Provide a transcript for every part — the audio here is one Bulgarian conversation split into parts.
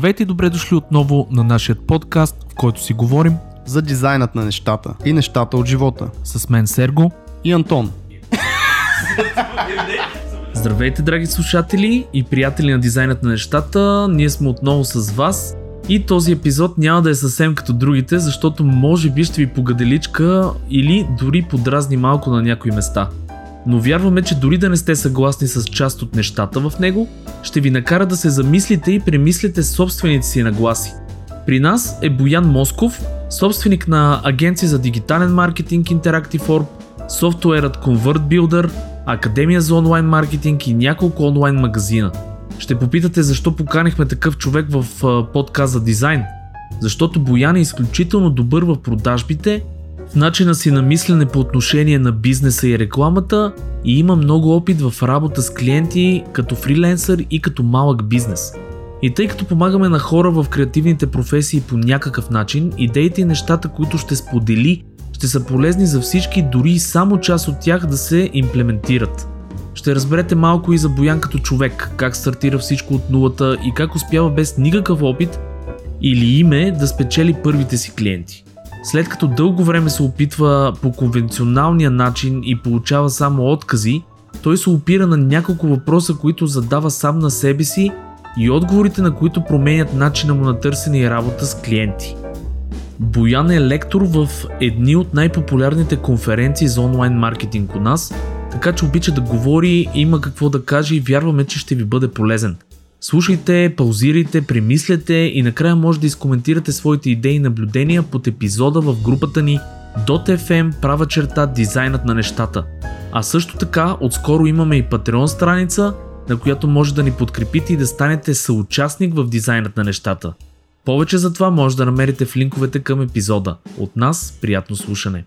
Здравейте и добре дошли отново на нашия подкаст, в който си говорим за дизайнът на нещата и нещата от живота. С мен Серго и Антон. Здравейте, драги слушатели и приятели на дизайнът на нещата. Ние сме отново с вас и този епизод няма да е съвсем като другите, защото може би ще ви погаделичка или дори подразни малко на някои места. Но вярваме, че дори да не сте съгласни с част от нещата в него, ще ви накара да се замислите и премислите собствените си нагласи. При нас е Боян Москов, собственик на агенция за дигитален маркетинг Interactive Orb, софтуерът Convert Builder, Академия за онлайн маркетинг и няколко онлайн магазина. Ще попитате защо поканихме такъв човек в подкаст за дизайн. Защото Боян е изключително добър в продажбите, начина си на мислене по отношение на бизнеса и рекламата и има много опит в работа с клиенти като фриленсър и като малък бизнес. И тъй като помагаме на хора в креативните професии по някакъв начин, идеите и нещата, които ще сподели, ще са полезни за всички, дори и само част от тях да се имплементират. Ще разберете малко и за Боян като човек, как стартира всичко от нулата и как успява без никакъв опит или име да спечели първите си клиенти. След като дълго време се опитва по конвенционалния начин и получава само откази, той се опира на няколко въпроса, които задава сам на себе си и отговорите на които променят начина му на търсене и работа с клиенти. Боян е лектор в едни от най-популярните конференции за онлайн маркетинг у нас, така че обича да говори, има какво да каже и вярваме, че ще ви бъде полезен. Слушайте, паузирайте, премислете и накрая може да изкоментирате своите идеи и наблюдения под епизода в групата ни .fm права черта дизайнът на нещата. А също така, отскоро имаме и Patreon страница, на която може да ни подкрепите и да станете съучастник в дизайнът на нещата. Повече за това може да намерите в линковете към епизода. От нас приятно слушане!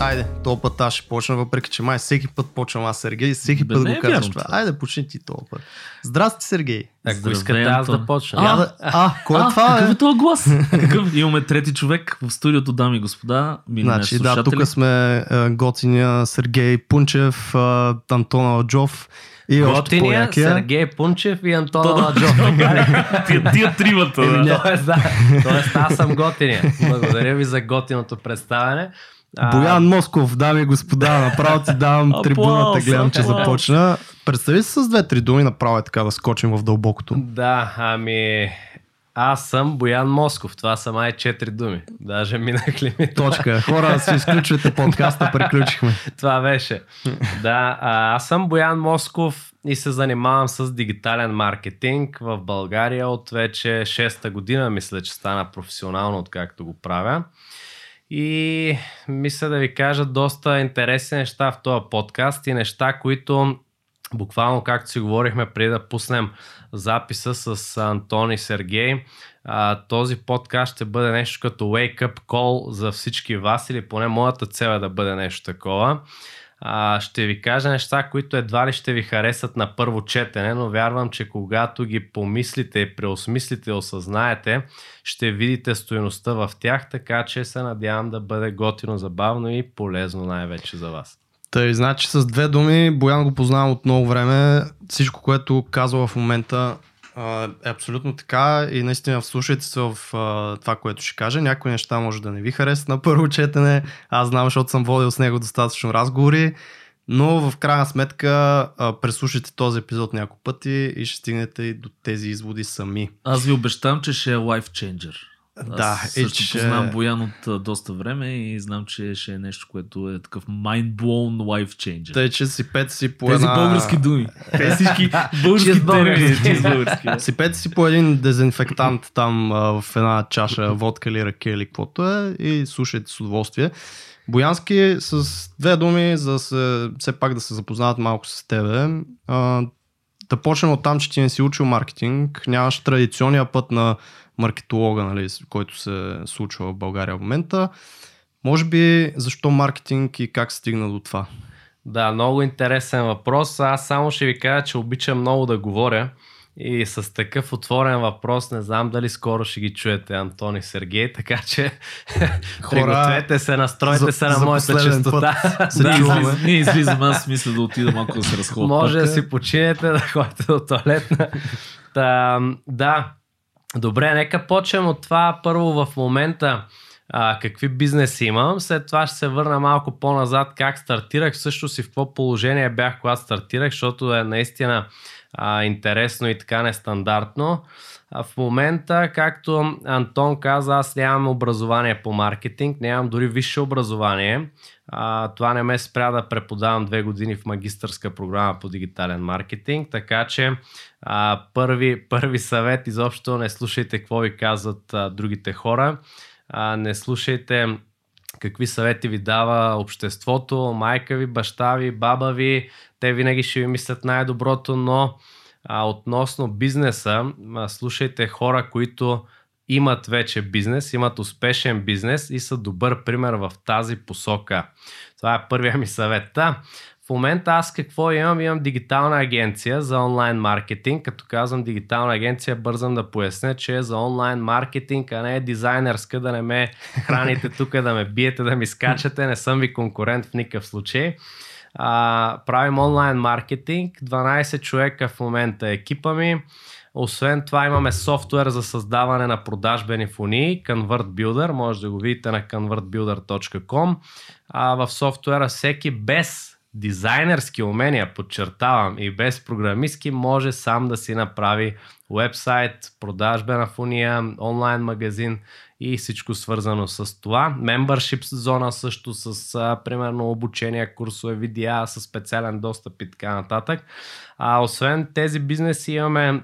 Айде, то път аз ще почна, въпреки че май всеки път почвам аз, Сергей, всеки Бе, път го е казваш това. Айде, почни ти този път. Здрасти, Сергей. Ако искате аз да почна. А, а, а, кой е това? Какъв е този глас? какъв? Имаме трети човек в студиото, дами и господа. Значи, да, тук сме uh, готиния Сергей Пунчев, uh, Антон Алджов. И Готиния, Сергей Пунчев и Антон Аладжов. тия, тия тримата. Да. Тоест, да. Тоест, аз съм готиния. Благодаря ви за готиното представяне. Боян Москов, дами и господа, направо ти давам трибуната, гледам, че започна. Представи се с две-три думи, направо е така да скочим в дълбокото. Да, ами аз съм Боян Москов. Това са май четири думи. Даже минах ли ми? Точка. Хора, си изключвате подкаста, приключихме. това беше. Да, аз съм Боян Москов и се занимавам с дигитален маркетинг в България от вече 6-та година. Мисля, че стана професионално, откакто го правя. И мисля да ви кажа доста интересни неща в този подкаст и неща, които буквално както си говорихме преди да пуснем записа с Антон и Сергей, този подкаст ще бъде нещо като wake up call за всички вас или поне моята цел е да бъде нещо такова а, ще ви кажа неща, които едва ли ще ви харесат на първо четене, но вярвам, че когато ги помислите, преосмислите, осъзнаете, ще видите стоеността в тях, така че се надявам да бъде готино, забавно и полезно най-вече за вас. Тъй, значи с две думи, Боян го познавам от много време. Всичко, което казва в момента е абсолютно така и наистина вслушайте се в а, това, което ще кажа. Някои неща може да не ви харесат на първо четене. Аз знам, защото съм водил с него достатъчно разговори. Но в крайна сметка а, преслушайте този епизод няколко пъти и ще стигнете и до тези изводи сами. Аз ви обещам, че ще е life changer. Да, Аз също че... познавам Боян от а, доста време и знам, че ще е нещо, което е такъв mind-blown life changer. Тъй, че си пет си по Тези една... български думи. Тези всички български термини. Си пет си по един дезинфектант там а, в една чаша водка или ръке или каквото е и слушайте с удоволствие. Боянски с две думи, за да се, все пак да се запознават малко с тебе. А, да почнем от там, че ти не си учил маркетинг, нямаш традиционния път на маркетолога, нали, който се случва в България в момента. Може би защо маркетинг и как стигна до това? Да, много интересен въпрос. Аз само ще ви кажа, че обичам много да говоря и с такъв отворен въпрос, не знам дали скоро ще ги чуете Антон и Сергей, така че Хора, пригответе се, настройте за, се на моята частота. Се да, чуваме. Ние излизаме, аз мисля да отида малко да се разходя. Може да си починете, да ходите до туалетна. Та, да, добре, нека почнем от това първо в момента а, какви бизнеси имам. След това ще се върна малко по-назад как стартирах, също си в какво положение бях, когато стартирах, защото е наистина а, интересно и така нестандартно. А в момента, както Антон каза, аз нямам образование по маркетинг, нямам дори висше образование. А, това не ме спря да преподавам две години в магистърска програма по дигитален маркетинг, така че а, първи, първи съвет изобщо не слушайте какво ви казват а, другите хора, а, не слушайте какви съвети ви дава обществото, майка ви, баща ви, баба ви, те винаги ще ви мислят най-доброто, но а, относно бизнеса, а, слушайте хора, които имат вече бизнес, имат успешен бизнес и са добър пример в тази посока. Това е първия ми съвет. Та, в момента аз какво имам? Имам дигитална агенция за онлайн маркетинг. Като казвам дигитална агенция, бързам да поясня, че е за онлайн маркетинг, а не е дизайнерска, да не ме храните тук, да ме биете, да ми скачате. Не съм ви конкурент в никакъв случай. А, правим онлайн маркетинг. 12 човека в момента е екипа ми. Освен това имаме софтуер за създаване на продажбени фони, Convert Builder, може да го видите на convertbuilder.com. А в софтуера всеки без дизайнерски умения, подчертавам, и без програмистки може сам да си направи вебсайт, продажбена фуния, онлайн магазин и всичко свързано с това. Membership зона също с а, примерно обучение, курсове, видеа с специален достъп и така нататък. А освен тези бизнеси имаме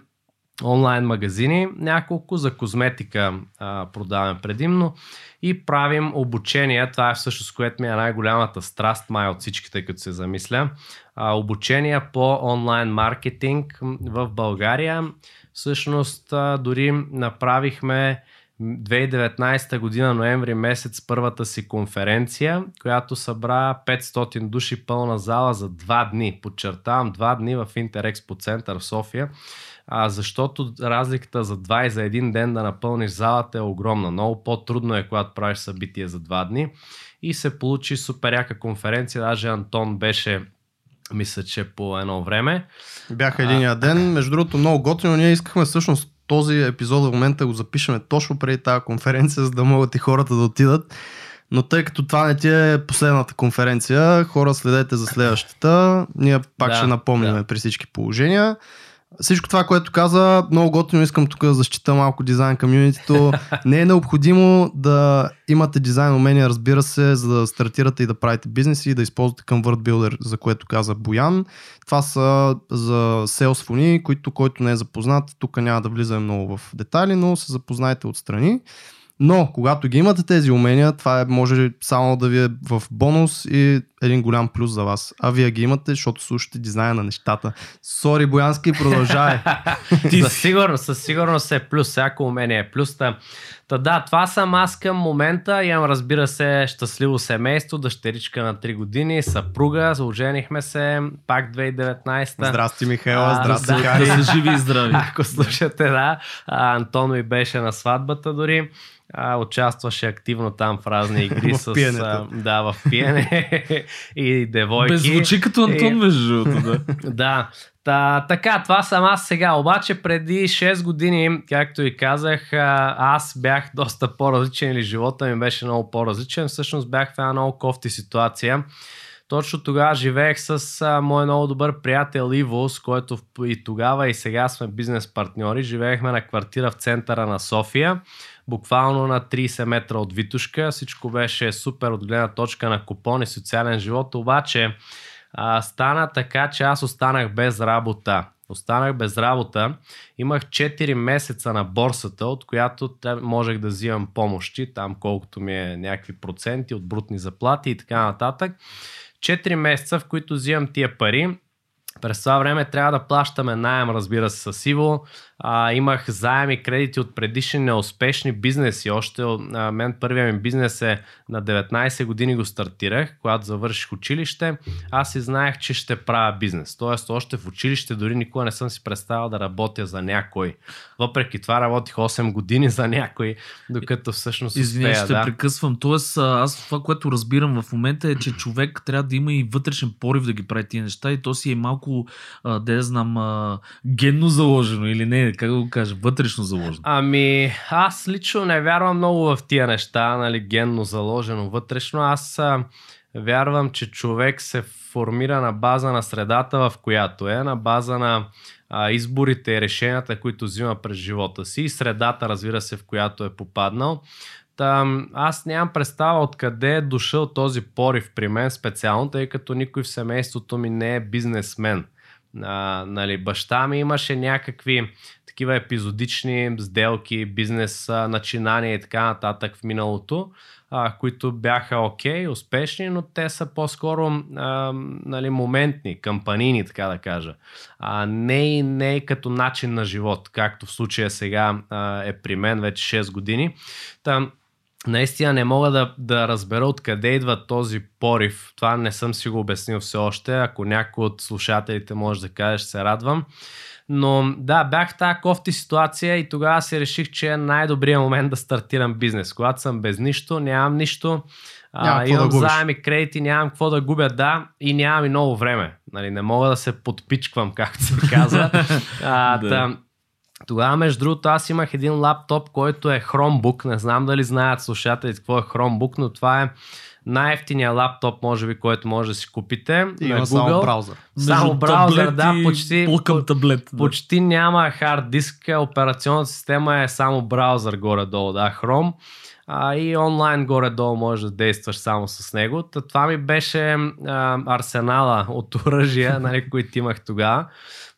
онлайн магазини, няколко за козметика а, продаваме предимно и правим обучения. Това е всъщност, което ми е най-голямата страст, май от всичките, като се замисля. А, обучения по онлайн маркетинг в България. Всъщност, а, дори направихме 2019 година, ноември месец, първата си конференция, която събра 500 души пълна зала за два дни. Подчертавам, два дни в Интерекспо център в София а, защото разликата за два и за един ден да напълниш залата е огромна. Много по-трудно е, когато правиш събитие за два дни. И се получи супер яка конференция. Даже Антон беше мисля, че по едно време. Бяха единия ден. Между другото, много готино. Ние искахме всъщност този епизод в момента го запишеме точно преди тази конференция, за да могат и хората да отидат. Но тъй като това не ти е последната конференция, хора следете за следващата. Ние пак да, ще напомняме да. при всички положения. Всичко това, което каза, много готино искам тук да защита малко дизайн комьюнитито. Не е необходимо да имате дизайн умения, разбира се, за да стартирате и да правите бизнес и да използвате Convert Builder, за което каза Боян. Това са за sales фони, които който не е запознат, тук няма да влизаме много в детайли, но се запознайте отстрани. Но, когато ги имате тези умения, това е, може само да ви е в бонус и един голям плюс за вас. А вие ги имате, защото слушате дизайна на нещата. Сори, Боянски, продължай. със сигурност, със сигурност е плюс. Всяко умение е плюс. Та, та да, това съм аз към момента. Имам, разбира се, щастливо семейство, дъщеричка на 3 години, съпруга, заоженихме се, пак 2019. Здрасти, Михайла, здрасти, да, да, да, живи и здрави. Ако слушате, да. А, Антон ми беше на сватбата дори а, участваше активно там в разни игри с... А, да, в пиене и девойки. Без звучи като Антон, между другото, да. да. Та, така, това съм аз сега. Обаче преди 6 години, както и казах, аз бях доста по-различен или живота ми беше много по-различен. Всъщност бях в една много кофти ситуация. Точно тогава живеех с а, мой много добър приятел Иво, с който и тогава и сега сме бизнес партньори. Живеехме на квартира в центъра на София буквално на 30 метра от Витушка. Всичко беше супер от гледна точка на купон и социален живот, обаче а, стана така, че аз останах без работа. Останах без работа. Имах 4 месеца на борсата, от която можех да взимам помощи, там колкото ми е някакви проценти от брутни заплати и така нататък. 4 месеца, в които взимам тия пари През това време трябва да плащаме найем, разбира се, с Иво. А, имах заеми кредити от предишни неуспешни бизнеси. Още а, мен първият ми бизнес е на 19 години го стартирах, когато завърших училище. Аз и знаех, че ще правя бизнес. Тоест, още в училище дори никога не съм си представил да работя за някой. Въпреки това работих 8 години за някой, докато всъщност Извинявай, ще да. прекъсвам. Тоест, аз това, което разбирам в момента е, че човек трябва да има и вътрешен порив да ги прави тия неща и то си е малко, а, да я знам, а, генно заложено или не, как да го кажа, вътрешно заложено. Ами, аз лично не вярвам много в тия неща, нали, генно заложено вътрешно. Аз а, вярвам, че човек се формира на база на средата, в която е, на база на а, изборите и решенията, които взима през живота си и средата, разбира се, в която е попаднал. Та, аз нямам представа откъде е дошъл този порив при мен специално, тъй като никой в семейството ми не е бизнесмен. А, нали, баща ми имаше някакви такива епизодични сделки, бизнес начинания и така нататък в миналото, а, които бяха окей, okay, успешни, но те са по-скоро а, нали, моментни, кампанини, така да кажа. А, не, и, не като начин на живот, както в случая сега а, е при мен вече 6 години. Там, наистина не мога да, да разбера откъде идва този порив. Това не съм си го обяснил все още. Ако някой от слушателите може да каже, ще се радвам. Но да, бях в тази кофти ситуация и тогава си реших, че е най-добрият момент да стартирам бизнес. Когато съм без нищо, нямам нищо, а, имам да заеми, кредити, нямам какво да губя, да, и нямам и много време. Нали, не мога да се подпичквам, както се казва. а, Да. да. Тогава, между другото, аз имах един лаптоп, който е Chromebook. Не знам дали знаят слушателите какво е Chromebook, но това е най-ефтиния лаптоп, може би, който може да си купите. И на има само Google. браузър. Само Между браузър, да, почти, таблет. Да. почти няма хард диск, операционната система е само браузър горе-долу, да, Chrome. А, и онлайн горе-долу можеш да действаш само с него. Та, това ми беше а, арсенала от оръжия, нали, които имах тогава.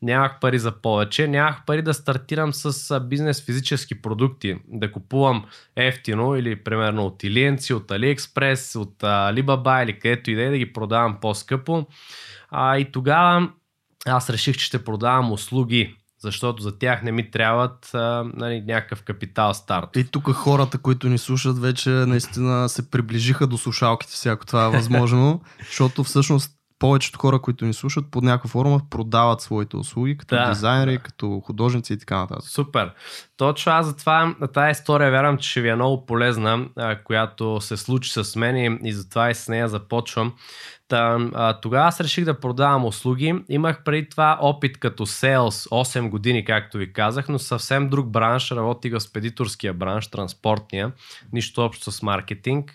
Нямах пари за повече. Нямах пари да стартирам с бизнес физически продукти. Да купувам ефтино или примерно от Илиенци, от AliExpress, от Alibaba или където и да е да ги продавам по-скъпо. А, и тогава аз реших, че ще продавам услуги, защото за тях не ми трябват а, нали, някакъв капитал старт. И тук хората, които ни слушат, вече наистина се приближиха до слушалките си, ако това е възможно, защото всъщност повечето хора, които ни слушат, под някаква форма продават своите услуги, като Да. дизайнери, като художници и така нататък. Супер. Точно аз затова тази история вярвам, че ще ви е много полезна, която се случи с мен и, затова и с нея започвам. Та, а, тогава аз реших да продавам услуги. Имах преди това опит като селс 8 години, както ви казах, но съвсем друг бранш. Работих в спедиторския бранш, транспортния. Нищо общо с маркетинг.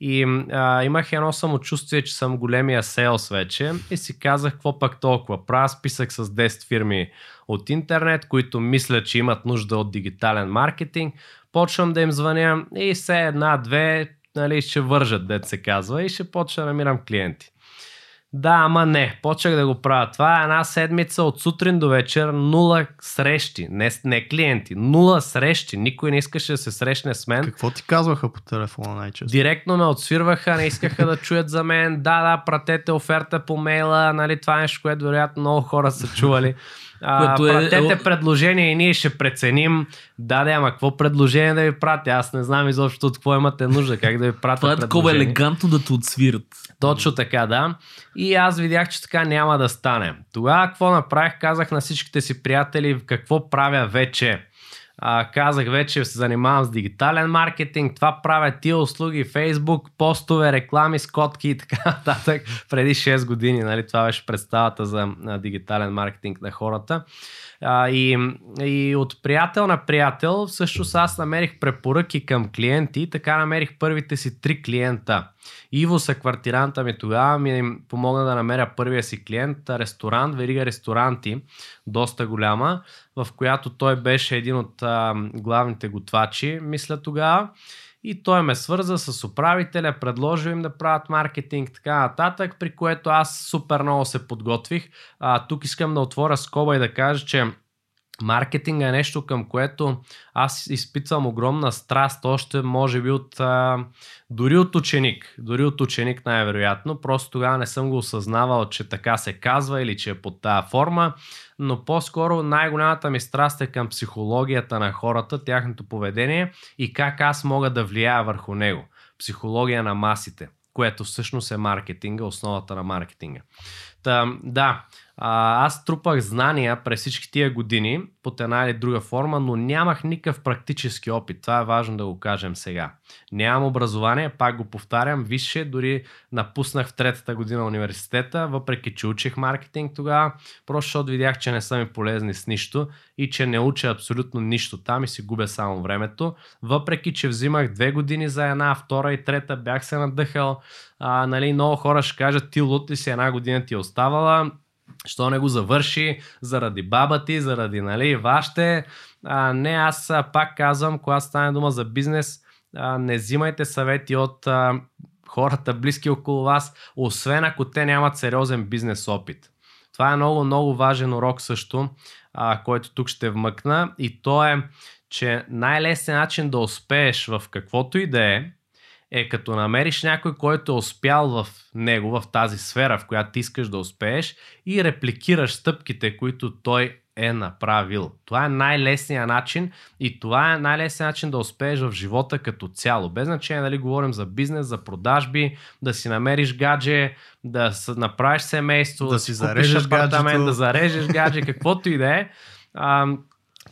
И а, имах едно самочувствие, че съм големия селс вече и си казах, какво пък толкова. Правя списък с 10 фирми от интернет, които мислят, че имат нужда от дигитален маркетинг. Почвам да им звъня и все една-две нали, ще вържат, дет се казва, и ще почна да намирам клиенти. Да, ама не. Почнах да го правя. Това е една седмица от сутрин до вечер. Нула срещи. Не, не клиенти. Нула срещи. Никой не искаше да се срещне с мен. Какво ти казваха по телефона най-често? Директно ме отсвирваха, не искаха да чуят за мен. Да, да, пратете оферта по мейла. Нали, това е нещо, което вероятно много хора са чували. А, Което е- пратете предложение и ние ще преценим. Да, да, ама какво предложение да ви пратя? Аз не знам изобщо от какво имате нужда, как да ви пратя Това е такова елегантно да те отсвират. Точно така, да. И аз видях, че така няма да стане. Тогава какво направих? Казах на всичките си приятели какво правя вече. А, казах вече се занимавам с дигитален маркетинг, това правя тия услуги, Facebook, постове, реклами, скотки и така нататък. Преди 6 години, нали, това беше представата за а, дигитален маркетинг на хората. А, и, и от приятел на приятел, всъщност аз намерих препоръки към клиенти, така намерих първите си три клиента. Иво са квартиранта ми тогава ми помогна да намеря първия си клиент, ресторант, верига ресторанти, доста голяма, в която той беше един от а, главните готвачи, мисля тогава. И той ме свърза с управителя, предложил им да правят маркетинг, така нататък, при което аз супер много се подготвих. А, тук искам да отворя скоба и да кажа, че Маркетинга е нещо към което аз изпитвам огромна страст, още може би от а, дори от ученик, дори от ученик най-вероятно, просто тогава не съм го осъзнавал, че така се казва или че е под тази форма, но по-скоро най-голямата ми страст е към психологията на хората, тяхното поведение и как аз мога да влияя върху него. Психология на масите, което всъщност е маркетинга, основата на маркетинга. Та, да, а, аз трупах знания през всички тия години под една или друга форма, но нямах никакъв практически опит. Това е важно да го кажем сега. Нямам образование, пак го повтарям, висше, дори напуснах в третата година университета, въпреки че учих маркетинг тогава, просто защото видях, че не са ми полезни с нищо и че не уча абсолютно нищо там и си губя само времето. Въпреки, че взимах две години за една, втора и трета, бях се надъхал. А, нали, много хора ще кажат, ти лут ли си една година ти е оставала, Що не го завърши заради баба ти, заради нали, вашите. А, не, аз пак казвам, когато стане дума за бизнес, а, не взимайте съвети от а, хората близки около вас, освен ако те нямат сериозен бизнес опит. Това е много, много важен урок също, а, който тук ще вмъкна и то е, че най-лесният начин да успееш в каквото и да е, е като намериш някой, който е успял в него, в тази сфера, в която ти искаш да успееш и репликираш стъпките, които той е направил. Това е най-лесният начин и това е най-лесният начин да успееш в живота като цяло. Без значение дали говорим за бизнес, за продажби, да си намериш гадже, да направиш семейство, да, да си зарежеш апартамент, гаджето. да зарежеш гадже, каквото и да е.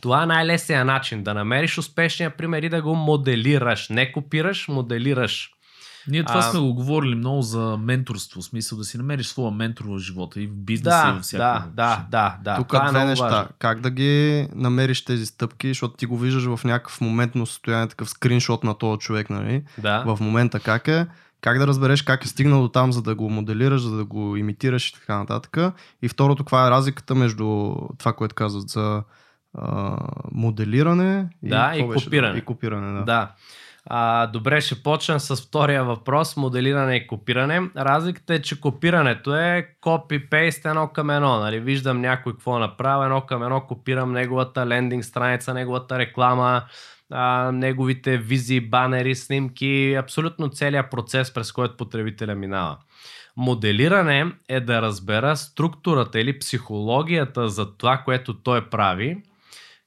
Това е най-лесният начин да намериш успешния пример и да го моделираш. Не копираш, моделираш. Ние това А- сме го говорили много за менторство, в смисъл да си намериш своя ментор в живота и в бизнеса и Да, във всяко. да, да, да, да. Тук Това е две неща. важно. Как да ги намериш тези стъпки, защото ти го виждаш в някакъв моментно състояние, такъв скриншот на този човек, нали? Да. В момента как е, как да разбереш как е стигнал до там, за да го моделираш, за да го имитираш и така нататък. И второто, каква е разликата между това, което казват за а, моделиране Да, какво и беше? копиране. И копиране, да. Да. А, добре, ще почнем с втория въпрос моделиране и копиране. Разликата е, че копирането е копи-пейст едно към едно. Нали? Виждам някой какво направи, едно към едно копирам неговата лендинг страница, неговата реклама, а, неговите визии, банери, снимки, абсолютно целият процес, през който потребителя минава. Моделиране е да разбера структурата или психологията за това, което той прави,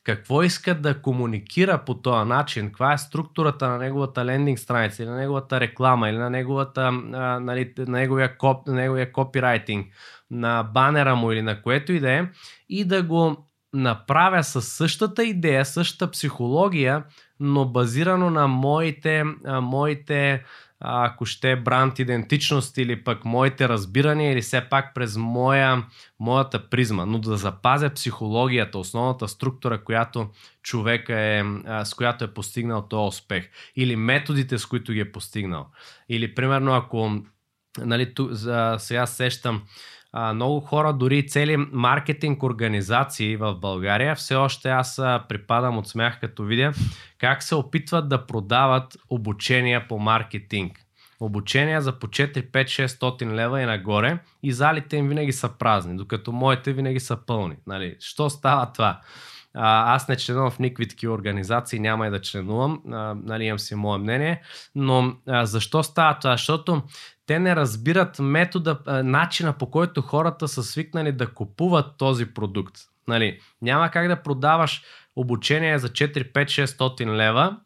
какво иска да комуникира по този начин, каква е структурата на неговата лендинг страница или на неговата реклама или на, неговата, а, нали, на неговия, коп, на неговия копирайтинг, на банера му или на което и да е, и да го направя със същата идея, същата психология, но базирано на моите, а, моите ако ще бранд идентичност или пък моите разбирания или все пак през моя, моята призма, но да запазя психологията, основната структура, която човека е, с която е постигнал този успех или методите, с които ги е постигнал. Или примерно ако нали, ту, за, сега сещам а, много хора, дори цели маркетинг организации в България, все още аз припадам от смях като видя как се опитват да продават обучения по маркетинг. Обучения за по 4, 5, 600 лева и нагоре и залите им винаги са празни, докато моите винаги са пълни. Нали? Що става това? А, аз не членувам в никакви такива организации, няма и да членувам, а, нали, имам си мое мнение, но а, защо става това? Защото те не разбират метода, начина по който хората са свикнали да купуват този продукт. Нали, няма как да продаваш обучение за 4, 5, 600 лева,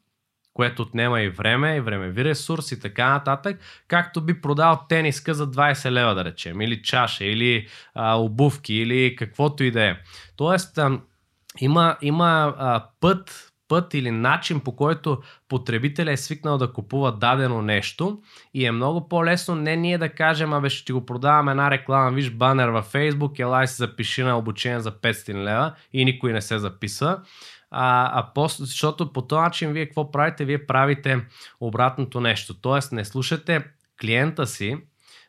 което отнема и време, и времеви ресурс и така нататък, както би продал тениска за 20 лева, да речем, или чаша, или а, обувки, или каквото и да е. Тоест, а, има, има а, път, път или начин по който потребителя е свикнал да купува дадено нещо и е много по-лесно не ние да кажем, абе ще ти го продавам една реклама, виж банер във Facebook, елай си запиши на обучение за 500 лева и никой не се записва. А, а после, защото по този начин вие какво правите? Вие правите обратното нещо. Тоест не слушате клиента си,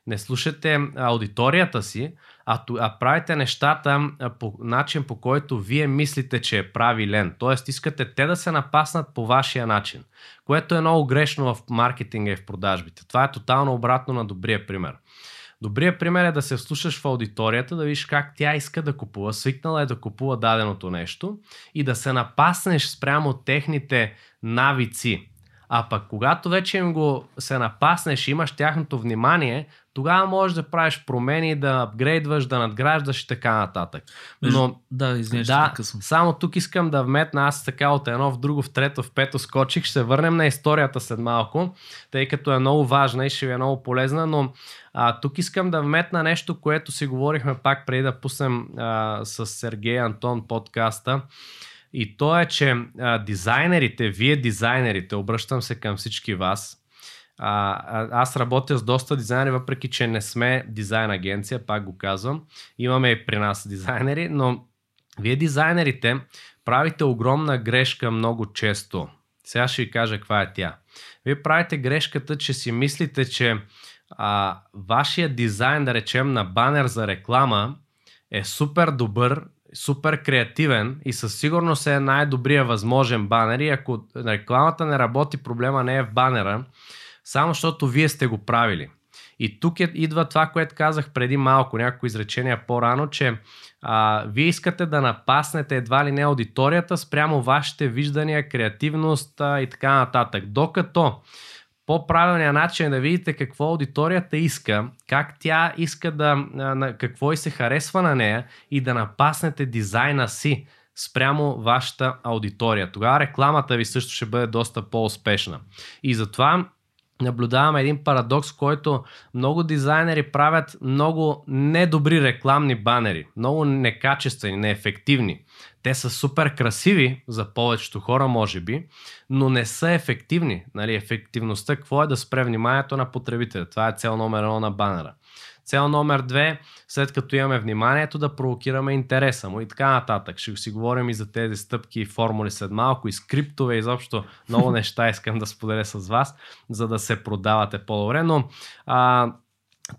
не слушате аудиторията си, а, а правите нещата по начин по който вие мислите, че е правилен. Тоест искате те да се напаснат по вашия начин, което е много грешно в маркетинга и в продажбите. Това е тотално обратно на добрия пример. Добрият пример е да се вслушаш в аудиторията, да видиш как тя иска да купува, свикнала е да купува даденото нещо и да се напаснеш спрямо техните навици. А пък когато вече им го се напаснеш и имаш тяхното внимание, тогава можеш да правиш промени, да апгрейдваш, да надграждаш и така нататък. Но, да, извиняй, да, късвам. само тук искам да вметна, аз така от едно в друго, в трето, в пето скочих. Ще се върнем на историята след малко, тъй като е много важна и ще ви е много полезна, но а, тук искам да вметна нещо, което си говорихме пак преди да пуснем а, с Сергей Антон подкаста. И то е, че а, дизайнерите, вие дизайнерите, обръщам се към всички вас, а, аз работя с доста дизайнери, въпреки че не сме дизайн агенция, пак го казвам. Имаме и при нас дизайнери, но вие дизайнерите правите огромна грешка много често. Сега ще ви кажа каква е тя. Вие правите грешката, че си мислите, че а, вашия дизайн, да речем, на банер за реклама е супер добър, супер креативен и със сигурност е най-добрия възможен банер и ако рекламата не работи, проблема не е в банера, само защото вие сте го правили. И тук е, идва това, което казах преди малко, някои изречения по-рано, че а, вие искате да напаснете едва ли не аудиторията спрямо вашите виждания, креативност а, и така нататък. Докато по-правилният начин е да видите какво аудиторията иска, как тя иска да, какво и се харесва на нея и да напаснете дизайна си спрямо вашата аудитория. Тогава рекламата ви също ще бъде доста по-успешна. И затова наблюдаваме един парадокс, който много дизайнери правят много недобри рекламни банери, много некачествени, неефективни. Те са супер красиви за повечето хора, може би, но не са ефективни. Нали, ефективността, какво е да спре вниманието на потребителя? Това е цел номер едно на банера. Цел номер две, след като имаме вниманието, да провокираме интереса му и така нататък. Ще си говорим и за тези стъпки и формули след малко, и скриптове, изобщо много неща искам да споделя с вас, за да се продавате по-добре. Но а,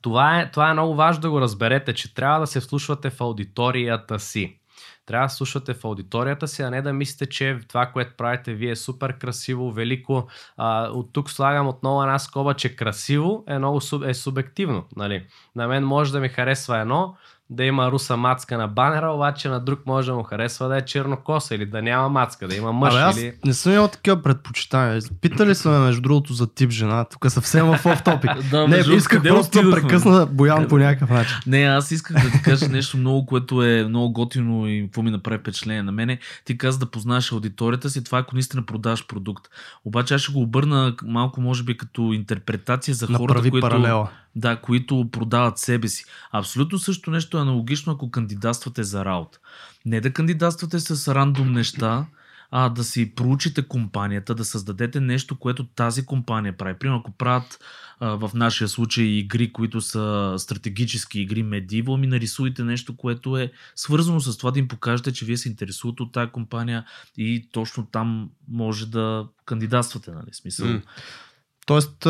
това е, това е много важно да го разберете, че трябва да се вслушвате в аудиторията си. Трябва да слушате в аудиторията си, а не да мислите, че това, което правите вие е супер красиво, велико. А, от тук слагам отново една скоба, че красиво е много е субективно. Нали? На мен може да ми харесва едно, да има руса мацка на банера, обаче на друг може да му харесва да е чернокоса или да няма мацка, да има мъж. Абе, аз или... не съм имал такива предпочитания. Питали са ме между другото за тип жена, тук съвсем в оф топик. Да, не, исках просто да прекъсна Боян по някакъв начин. Не, аз исках да ти кажа нещо много, което е много готино и какво ми направи впечатление на мене. Ти каза да познаеш аудиторията си, това е ако наистина продаваш продукт. Обаче аз ще го обърна малко, може би, като интерпретация за хората, които, паралела. да, които продават себе си. Абсолютно също нещо е аналогично, ако кандидатствате за работа. Не да кандидатствате с рандом неща, а да си проучите компанията, да създадете нещо, което тази компания прави. Примерно, ако правят в нашия случай игри, които са стратегически игри, медиво, ми нарисуйте нещо, което е свързано с това да им покажете, че вие се интересувате от тази компания и точно там може да кандидатствате, нали? Смисъл. М. Тоест,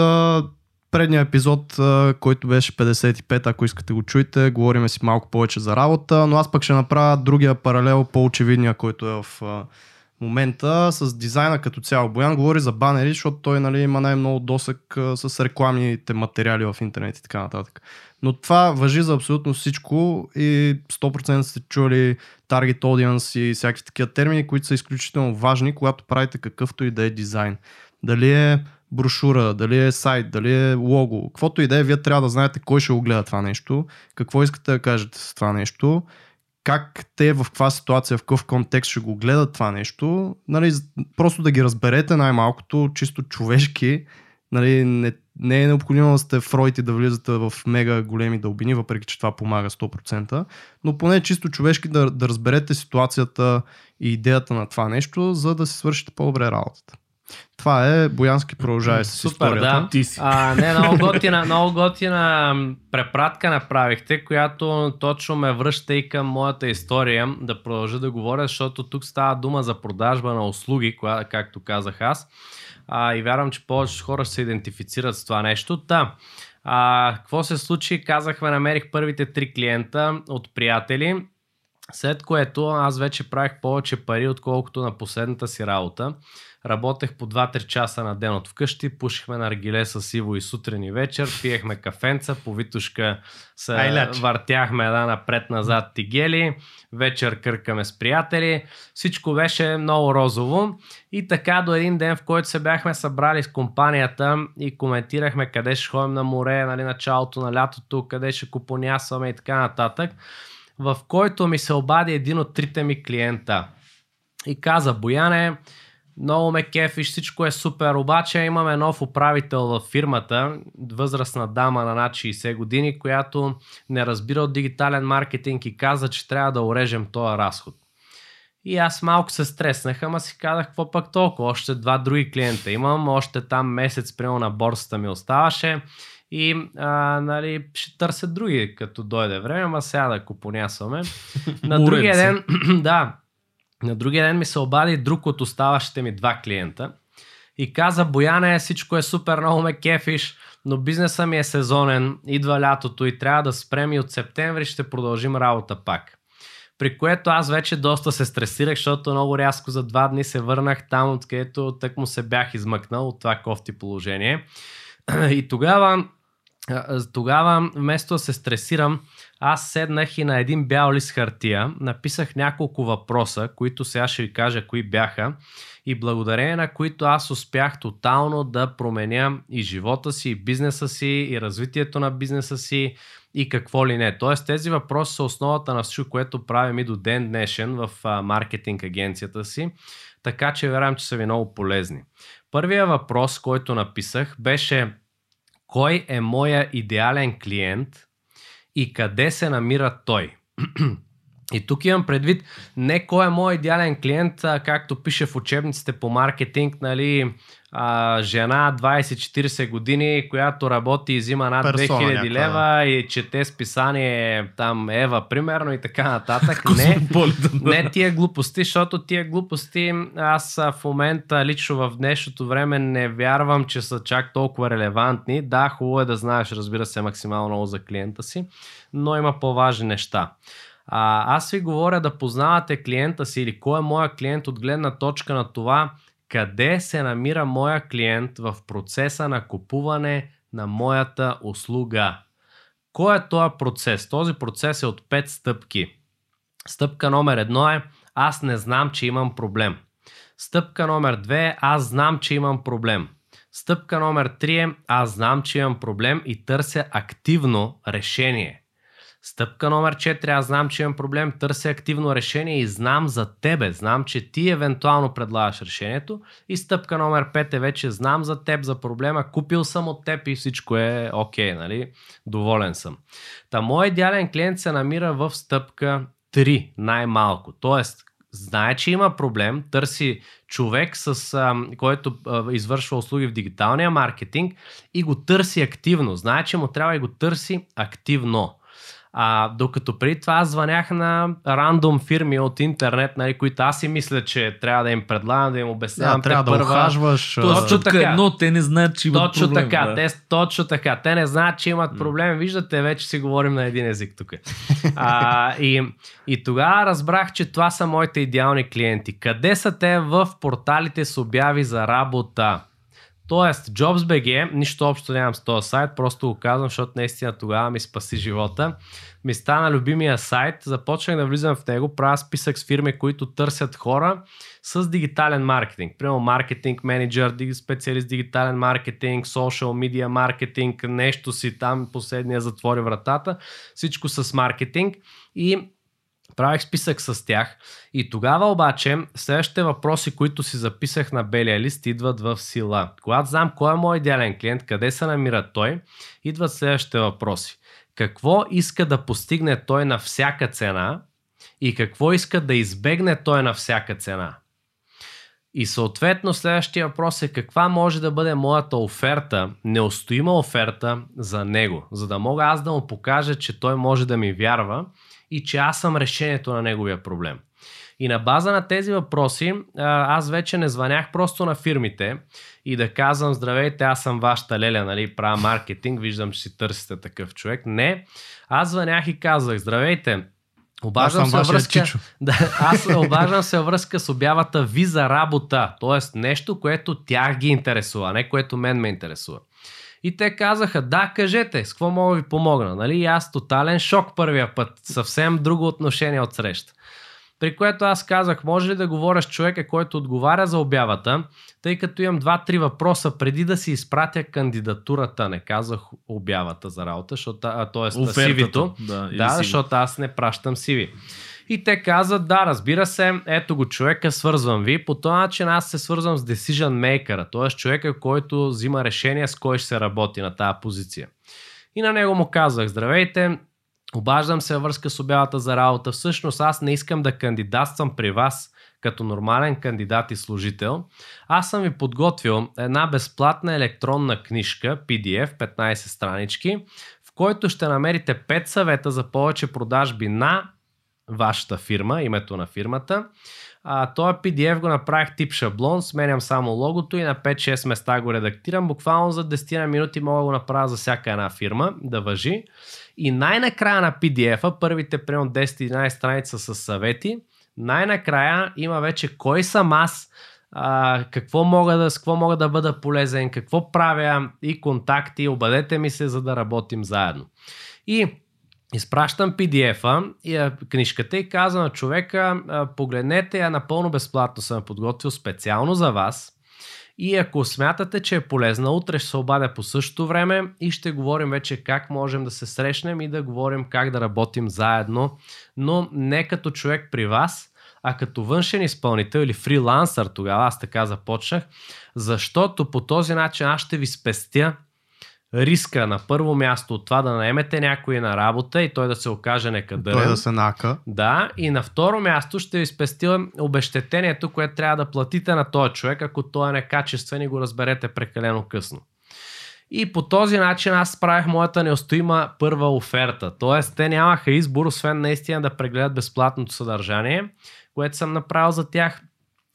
предния епизод, който беше 55, ако искате го чуйте, говориме си малко повече за работа, но аз пък ще направя другия паралел, по-очевидния, който е в момента с дизайна като цяло. Боян говори за банери, защото той нали, има най-много досък с рекламните материали в интернет и така нататък. Но това въжи за абсолютно всичко и 100% сте чули target audience и всякакви такива термини, които са изключително важни, когато правите какъвто и да е дизайн. Дали е брошура, дали е сайт, дали е лого, каквото и да е, вие трябва да знаете кой ще го гледа това нещо, какво искате да кажете с това нещо, как те в каква ситуация, в какъв контекст ще го гледат това нещо, нали, просто да ги разберете най-малкото, чисто човешки, нали, не, не е необходимо да сте Фройд и да влизате в мега големи дълбини, въпреки че това помага 100%, но поне чисто човешки да, да разберете ситуацията и идеята на това нещо, за да си свършите по-добре работата. Това е Боянски продължава с Супер, историята. да. Ти си. А, не, много готина, много готина препратка направихте, която точно ме връща и към моята история да продължа да говоря, защото тук става дума за продажба на услуги, коя, както казах аз. А, и вярвам, че повечето хора ще се идентифицират с това нещо. Та, а, какво се случи? Казахме, намерих първите три клиента от приятели След което аз вече правих повече пари, отколкото на последната си работа. Работех по 2-3 часа на ден от вкъщи, пушихме на аргиле с Иво и сутрин и вечер, пиехме кафенца, по Витушка се Айляч. въртяхме да напред-назад тигели, вечер къркаме с приятели, всичко беше много розово. И така до един ден, в който се бяхме събрали с компанията и коментирахме къде ще ходим на море, нали, началото на лятото, къде ще купонясваме и така нататък, в който ми се обади един от трите ми клиента. И каза, Бояне, много ме кефиш, всичко е супер, обаче имаме нов управител в фирмата, възрастна дама на над 60 години, която не разбира от дигитален маркетинг и каза, че трябва да урежем този разход. И аз малко се стреснах, ама си казах, какво пък толкова, още два други клиента имам, още там месец прямо на борсата ми оставаше и а, нали, ще търся други, като дойде време, ама сега да купонясваме. На другия ден, да, на другия ден ми се обади друг от оставащите ми два клиента и каза, Бояне, всичко е супер, много ме кефиш, но бизнеса ми е сезонен, идва лятото и трябва да спрем и от септември ще продължим работа пак. При което аз вече доста се стресирах, защото много рязко за два дни се върнах там, откъдето тък му се бях измъкнал от това кофти положение. И тогава, тогава вместо да се стресирам, аз седнах и на един бял лист хартия, написах няколко въпроса, които сега ще ви кажа кои бяха и благодарение на които аз успях тотално да променя и живота си, и бизнеса си, и развитието на бизнеса си, и какво ли не. Тоест тези въпроси са основата на всичко, което правим и до ден днешен в маркетинг агенцията си, така че вярвам, че са ви много полезни. Първия въпрос, който написах, беше кой е моя идеален клиент и къде се намира той. И тук имам предвид не кой е мой идеален клиент, а, както пише в учебниците по маркетинг, нали, а, жена 20-40 години, която работи и взима над Персона 2000 някаква, лева и чете списание там Ева, примерно и така нататък. не, не тия глупости, защото тия глупости аз в момента лично в днешното време не вярвам, че са чак толкова релевантни. Да, хубаво е да знаеш, разбира се, максимално много за клиента си, но има по-важни неща. А, аз ви говоря да познавате клиента си или кой е моя клиент от гледна точка на това къде се намира моя клиент в процеса на купуване на моята услуга. Кой е този процес? Този процес е от 5 стъпки. Стъпка номер едно е аз не знам, че имам проблем. Стъпка номер две е аз знам, че имам проблем. Стъпка номер три е аз знам, че имам проблем и търся активно решение. Стъпка номер 4. Аз знам, че имам проблем, търся активно решение и знам за тебе. Знам, че ти евентуално предлагаш решението. И стъпка номер 5 е вече знам за теб, за проблема, купил съм от теб и всичко е окей, okay, нали? Доволен съм. Та моят идеален клиент се намира в стъпка 3, най-малко. Тоест, знае, че има проблем, търси човек, с, а, който а, извършва услуги в дигиталния маркетинг и го търси активно. Знае, че му трябва и го търси активно. А, докато преди това аз звънях на рандом фирми от интернет, нали, които аз си мисля, че трябва да им предлагам, да им обяснявам. Да, трябва те да първа... ухажваш. Точно тук така. едно, те не знаят, че имат Точно проблем. така, да. те, точно така. Те не знаят, че имат проблем. Виждате, вече си говорим на един език тук. А, и, и тогава разбрах, че това са моите идеални клиенти. Къде са те в порталите с обяви за работа? Тоест, JobsBG, нищо общо нямам с този сайт, просто го казвам, защото наистина тогава ми спаси живота. Ми стана любимия сайт, започнах да влизам в него, правя списък с фирми, които търсят хора с дигитален маркетинг. Примерно маркетинг менеджер, специалист дигитален маркетинг, social media маркетинг, нещо си там, последния затвори вратата, всичко с маркетинг и Правих списък с тях и тогава обаче следващите въпроси, които си записах на белия лист, идват в сила. Когато знам кой е мой идеален клиент, къде се намира той, идват следващите въпроси. Какво иска да постигне той на всяка цена и какво иска да избегне той на всяка цена? И съответно следващия въпрос е каква може да бъде моята оферта, неустоима оферта за него, за да мога аз да му покажа, че той може да ми вярва и че аз съм решението на неговия проблем. И на база на тези въпроси, аз вече не звънях просто на фирмите и да казвам, здравейте, аз съм вашата леля, нали, правя маркетинг, виждам, че си търсите такъв човек. Не, аз звънях и казах, здравейте, Обаждам Аз се връзка... чичо. Да, аз обаждам се връзка с обявата ви за работа. Тоест нещо, което тях ги интересува, не което мен ме интересува. И те казаха, да, кажете, с какво мога да ви помогна. Нали? И аз тотален шок първия път. Съвсем друго отношение от среща. При което аз казах, може ли да говоря с човека, който отговаря за обявата, тъй като имам два-три въпроса преди да си изпратя кандидатурата, не казах обявата за работа, защото, а, т.е. CV-то. Да, Да, CV. защото аз не пращам CV. И те казват, да, разбира се, ето го човека, свързвам ви. По този начин аз се свързвам с decision maker, т.е. човека, който взима решение с кой ще се работи на тази позиция. И на него му казах, здравейте, обаждам се във връзка с обявата за работа. Всъщност аз не искам да кандидатствам при вас като нормален кандидат и служител. Аз съм ви подготвил една безплатна електронна книжка, PDF, 15 странички, в който ще намерите 5 съвета за повече продажби на вашата фирма, името на фирмата. А, този PDF го направих тип шаблон, сменям само логото и на 5-6 места го редактирам. Буквално за 10 на минути мога да го направя за всяка една фирма, да въжи. И най-накрая на PDF-а, първите примерно 10-11 страница с съвети, най-накрая има вече кой съм аз, а, какво мога да, с какво мога да бъда полезен, какво правя и контакти, обадете ми се, за да работим заедно. И изпращам PDF-а и книжката и казвам на човека, погледнете, я напълно безплатно съм подготвил специално за вас. И ако смятате, че е полезна, утре ще се обадя по същото време и ще говорим вече как можем да се срещнем и да говорим как да работим заедно, но не като човек при вас, а като външен изпълнител или фрилансър тогава, аз така започнах, защото по този начин аз ще ви спестя риска на първо място от това да наемете някой на работа и той да се окаже некадърен. Той да се нака. Да, и на второ място ще ви спестя обещетението, което трябва да платите на този човек, ако той е некачествен и го разберете прекалено късно. И по този начин аз правих моята неустоима първа оферта. Тоест, те нямаха избор, освен наистина да прегледат безплатното съдържание, което съм направил за тях.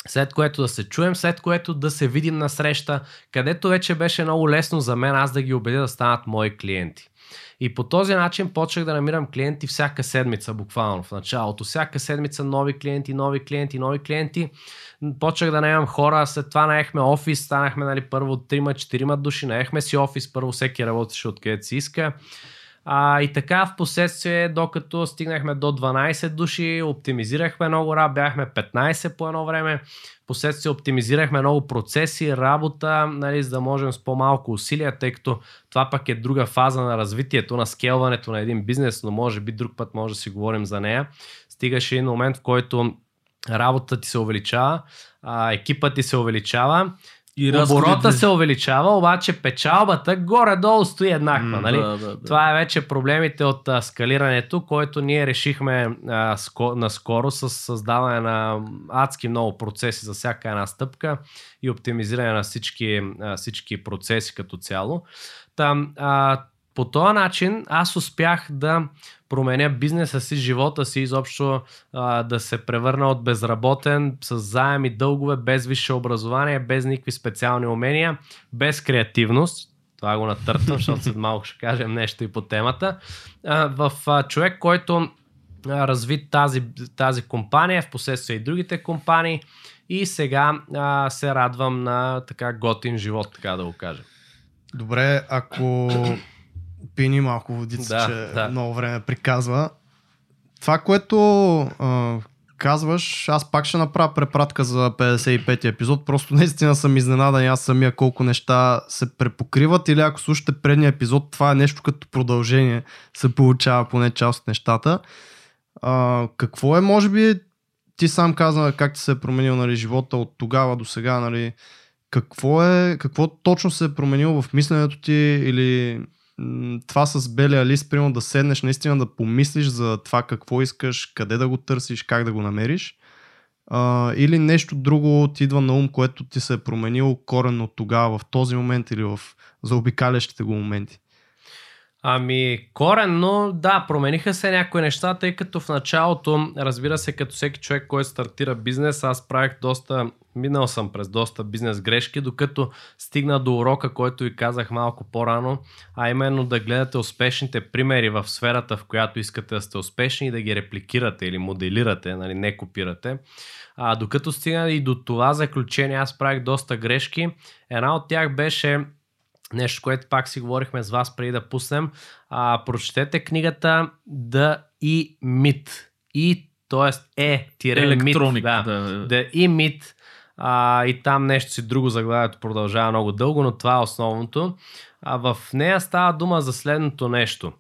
След което да се чуем, след което да се видим на среща, където вече беше много лесно за мен аз да ги убедя да станат мои клиенти. И по този начин почнах да намирам клиенти всяка седмица, буквално в началото. Всяка седмица нови клиенти, нови клиенти, нови клиенти. Почнах да наемам хора, след това наехме офис, станахме нали, първо 3-4 души, наехме си офис, първо всеки работеше откъдето си иска. А, и така в последствие, докато стигнахме до 12 души, оптимизирахме много работа, бяхме 15 по едно време. Последствие оптимизирахме много процеси, работа, нали, за да можем с по-малко усилия, тъй като това пък е друга фаза на развитието, на скелването на един бизнес, но може би друг път може да си говорим за нея. Стигаше един момент, в който работата ти се увеличава, а, екипът ти се увеличава, И оборота се увеличава, обаче печалбата горе-долу стои еднаква. М, нали? Да, да, да. Това е вече проблемите от а, скалирането, което ние решихме а, ско, наскоро с създаване на адски много процеси за всяка една стъпка и оптимизиране на всички, а, всички процеси като цяло. Там, а, по този начин аз успях да променя бизнеса си, живота си, изобщо а, да се превърна от безработен, с заеми, дългове, без висше образование, без никакви специални умения, без креативност. Това го натъртвам, защото след малко ще кажем нещо и по темата. А, в а, човек, който а, разви тази, тази компания, в последствие и другите компании и сега а, се радвам на така готин живот, така да го кажа. Добре, ако пини малко водица, Да, че да. много време приказва. Това, което а, казваш, аз пак ще направя препратка за 55-ти епизод. Просто наистина съм изненадан аз самия колко неща се препокриват или ако слушате предния епизод, това е нещо като продължение, се получава поне част от нещата. А, какво е, може би, ти сам каза как ти се е променил нали, живота от тогава до сега, нали, какво е, какво точно се е променило в мисленето ти или това с белия лист, примерно да седнеш наистина да помислиш за това какво искаш, къде да го търсиш, как да го намериш а, или нещо друго ти идва на ум, което ти се е променило коренно тогава, в този момент или в заобикалящите го моменти. Ами, коренно, да, промениха се някои неща, тъй като в началото, разбира се, като всеки човек, който стартира бизнес, аз правих доста, минал съм през доста бизнес грешки, докато стигна до урока, който ви казах малко по-рано, а именно да гледате успешните примери в сферата, в която искате да сте успешни и да ги репликирате или моделирате, нали, не копирате. А, докато стигна и до това заключение, аз правих доста грешки. Една от тях беше нещо, което пак си говорихме с вас преди да пуснем. А, прочетете книгата The E-Myth. И, т.е. е Електроник. Да, да. The E-Myth. А, и там нещо си друго заглавието продължава много дълго, но това е основното. А, в нея става дума за следното нещо.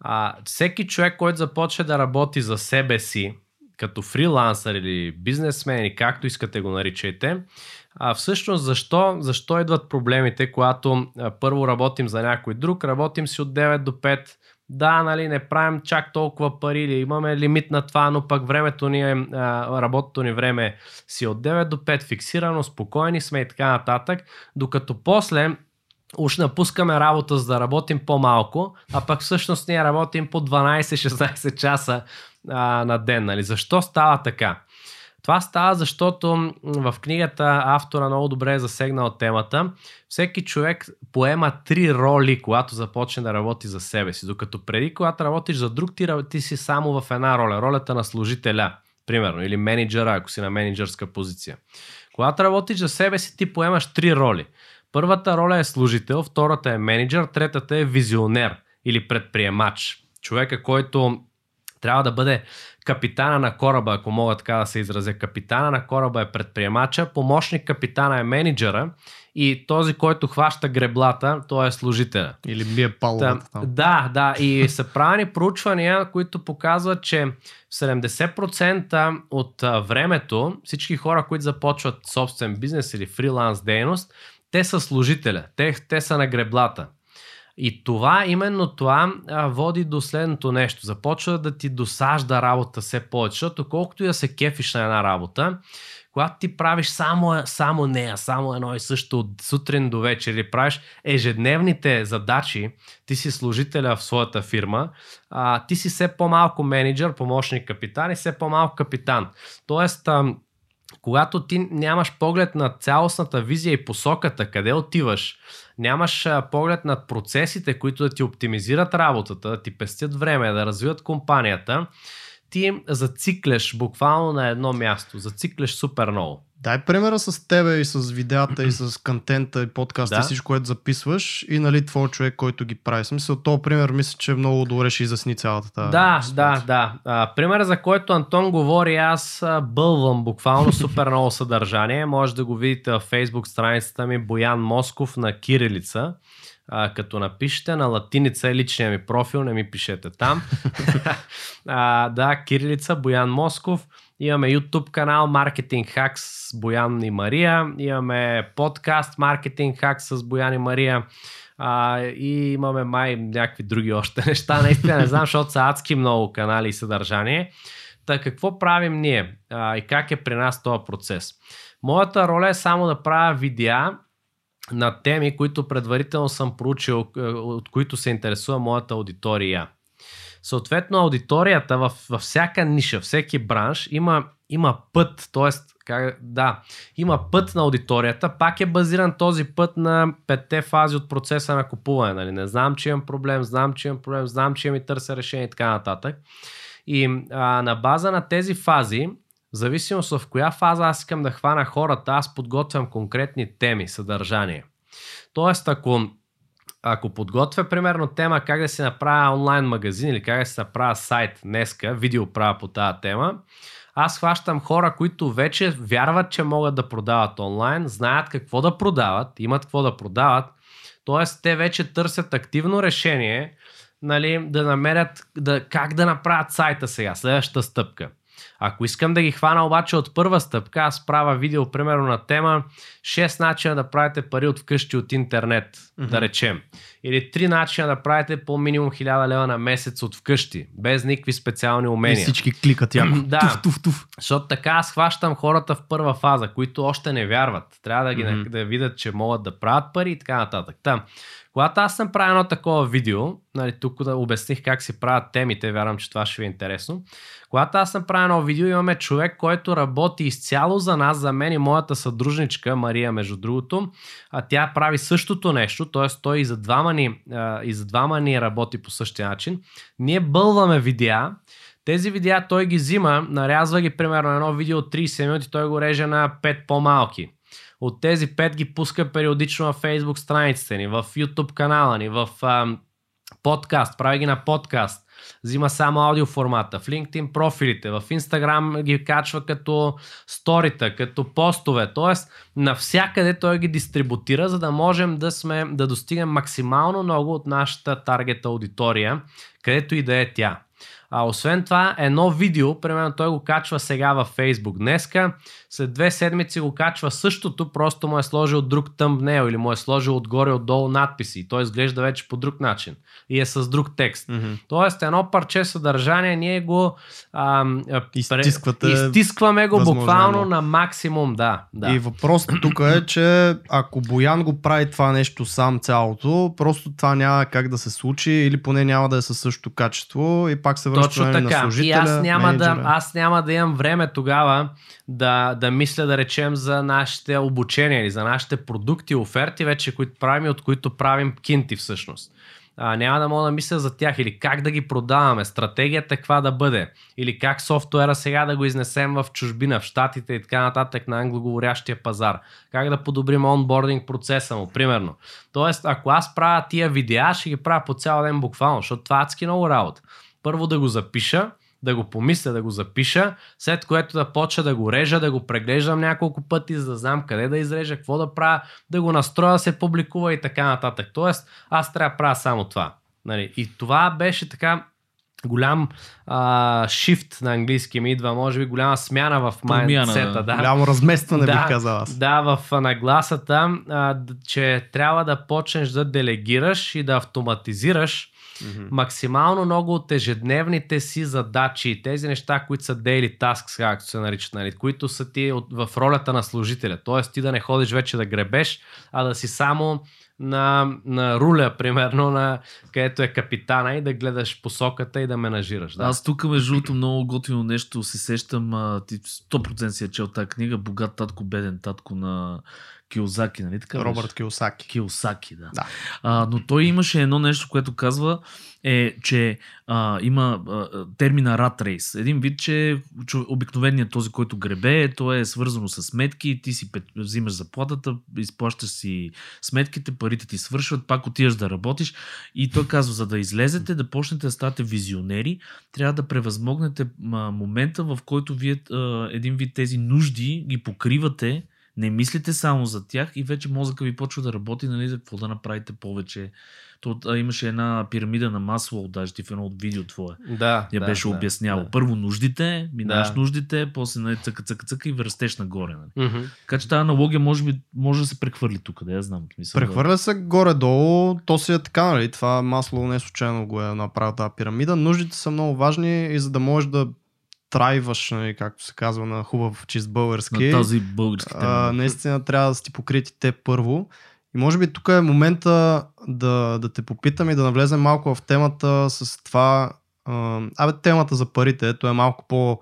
А, всеки човек, който започне да работи за себе си, като фрилансър или бизнесмен, или както искате го наричайте, а всъщност защо, защо идват проблемите, когато а, първо работим за някой друг, работим си от 9 до 5, да, нали, не правим чак толкова пари или имаме лимит на това, но пък времето ни е, а, работното ни време си от 9 до 5 фиксирано, спокойни сме и така нататък, докато после уж напускаме работа за да работим по-малко, а пък всъщност ние работим по 12-16 часа а, на ден. Нали? Защо става така? Това става, защото в книгата автора много добре е засегнал темата. Всеки човек поема три роли, когато започне да работи за себе си. Докато преди, когато работиш за друг, ти, ти си само в една роля. Ролята на служителя, примерно, или менеджера, ако си на менеджерска позиция. Когато работиш за себе си, ти поемаш три роли. Първата роля е служител, втората е менеджер, третата е визионер или предприемач. Човека, който трябва да бъде капитана на кораба, ако мога така да се изразя. Капитана на кораба е предприемача, помощник капитана е менеджера и този, който хваща греблата, той е служителя. Или бие палубата там. Да, да. И са правени проучвания, които показват, че в 70% от времето всички хора, които започват собствен бизнес или фриланс дейност, те са служителя, те, те са на греблата. И това, именно това а, води до следното нещо. Започва да ти досажда работа все повече, защото колкото и да се кефиш на една работа, когато ти правиш само, само нея, само едно и също от сутрин до вечер или правиш ежедневните задачи, ти си служителя в своята фирма, а, ти си все по-малко менеджер, помощник капитан и все по-малко капитан. Тоест, а, когато ти нямаш поглед на цялостната визия и посоката, къде отиваш, нямаш поглед над процесите, които да ти оптимизират работата, да ти пестят време, да развиват компанията, ти зацикляш буквално на едно място. Зацикляш супер много. Дай примера с тебе и с видеята и с контента и подкаста да. и всичко, което записваш и нали твой човек, който ги прави. Смисъл, то пример мисля, че много добре ще изясни цялата тази Да, ситуация. да, да. А, примера, за който Антон говори, аз бълвам буквално супер много съдържание. Може да го видите в Facebook страницата ми Боян Москов на Кирилица а, като напишете на латиница е личния ми профил, не ми пишете там. а, да, Кирилица, Боян Москов. Имаме YouTube канал Marketing Hacks с Боян и Мария. Имаме подкаст Marketing Hacks с Боян и Мария. А, и имаме май някакви други още неща. Наистина не знам, защото са адски много канали и съдържание. Та какво правим ние а, и как е при нас този процес? Моята роля е само да правя видеа на теми, които предварително съм проучил, е, от които се интересува моята аудитория. Съответно, аудиторията във, във всяка ниша, всеки бранш има, има път, т.е. Да, има път на аудиторията, пак е базиран този път на петте фази от процеса на купуване. Нали? Не знам, че имам проблем, знам, че имам проблем, знам, че ми търся решение и така нататък. И а, на база на тези фази, в зависимост в коя фаза аз искам да хвана хората, аз подготвям конкретни теми, съдържание. Тоест, ако, ако подготвя примерно тема как да се направя онлайн магазин или как да се направя сайт днеска, видео правя по тази тема, аз хващам хора, които вече вярват, че могат да продават онлайн, знаят какво да продават, имат какво да продават, т.е. те вече търсят активно решение нали, да намерят да, как да направят сайта сега, следващата стъпка. Ако искам да ги хвана обаче от първа стъпка, аз правя видео примерно на тема 6 начина да правите пари от вкъщи от интернет, mm-hmm. да речем. Или 3 начина да правите по минимум 1000 лева на месец от вкъщи, без никакви специални умения. И всички кликат яко. да, туф, туф, туф. защото така аз хващам хората в първа фаза, които още не вярват. Трябва да ги mm-hmm. да видят, че могат да правят пари и така нататък. Там, Когато аз съм правил едно такова видео, нали, тук да обясних как си правят темите, вярвам, че това ще ви е интересно. Когато аз правил едно видео, имаме човек, който работи изцяло за нас, за мен и моята съдружничка, Мария, между другото. А тя прави същото нещо, т.е. той и за, двама ни, и за двама ни работи по същия начин. Ние бълваме видеа, тези видеа той ги взима, нарязва ги примерно едно видео от 30 минути, той го реже на 5 по-малки. От тези 5 ги пуска периодично в Facebook страниците ни, в YouTube канала ни, в ам, подкаст, прави ги на подкаст, взима само аудио формата, в LinkedIn профилите, в Instagram ги качва като сторита, като постове, т.е. навсякъде той ги дистрибутира, за да можем да, сме, да достигнем максимално много от нашата таргет аудитория, където и да е тя. А освен това, едно видео, примерно той го качва сега във Facebook днеска, след две седмици го качва същото, просто му е сложил друг тъмбнел или му е сложил отгоре отдолу надписи. Той изглежда вече по друг начин и е с друг текст. Mm-hmm. Тоест едно парче съдържание ние го а, Изтисквате изтискваме го буквално на максимум. Да, да. И въпросът тук е, че ако Боян го прави това нещо сам цялото, просто това няма как да се случи или поне няма да е със същото качество и пак се връщаме Точно така. на и аз няма, да, аз няма да имам време тогава да, да мисля, да речем, за нашите обучения или за нашите продукти, оферти вече, които правим и от които правим кинти всъщност. А, няма да мога да мисля за тях или как да ги продаваме, стратегията каква да бъде, или как софтуера сега да го изнесем в чужбина, в Штатите и така нататък на англоговорящия пазар, как да подобрим онбординг процеса му, примерно. Тоест, ако аз правя тия видеа, ще ги правя по цял ден буквално, защото това е адски много работа. Първо да го запиша, да го помисля, да го запиша, след което да почна да го режа, да го преглеждам няколко пъти, за да знам къде да изрежа, какво да правя, да го настроя, да се публикува и така нататък. Тоест, аз трябва да правя само това. Нали? И това беше така голям а, shift на английски ми идва, може би голяма смяна в майндсета. Да. Голямо разместване да, бих казал аз. Да, в нагласата, а, че трябва да почнеш да делегираш и да автоматизираш Мгм. максимално много от ежедневните си задачи, тези неща, които са daily tasks, както се наричат, нали, които са ти от, в ролята на служителя. Тоест ти да не ходиш вече да гребеш, а да си само на, на руля, примерно, на където е капитана и да гледаш посоката и да менажираш. Да. Аз тук, между другото, много готино нещо се сещам. А, ти 100% си е чел тази книга Богат татко, беден татко на Киозаки, нали така? беше? Робърт Киосаки. Киосаки, да. Да. А, но той имаше едно нещо, което казва, е, че а, има а, а, термина rat race. Един вид, че обикновеният този, който гребе, то е свързано с сметки, ти си пет, взимаш заплатата, изплащаш си сметките, парите ти свършват, пак отиваш да работиш. И той казва, за да излезете, да почнете да ставате визионери, трябва да превъзмогнете м- момента, в който вие а, един вид тези нужди ги покривате, не мислите само за тях и вече мозъка ви почва да работи, нали, за какво да направите повече. То, а, имаше една пирамида на масло, даже ти в едно от видео твое. да, Я да, беше да, обясняло. Да. Първо нуждите, минаваш Да. нуждите, после нали, цъка, цъка, цъка и растеш нагоре. Нали. Мгм. Така че тази аналогия може, би, може да се прехвърли тук, да я знам. в Смисъл, Прехвърля се горе-долу, то си е така, нали? Това масло не случайно го е направил тази пирамида. Нуждите са много важни и за да можеш да трайваш, нали, както се казва на хубав чист български. на тази български а, термин. наистина трябва да си ти покрити те първо. И може би тук е момента да, да те попитам и да навлезем малко в темата с това. А, абе, темата за парите, ето е малко по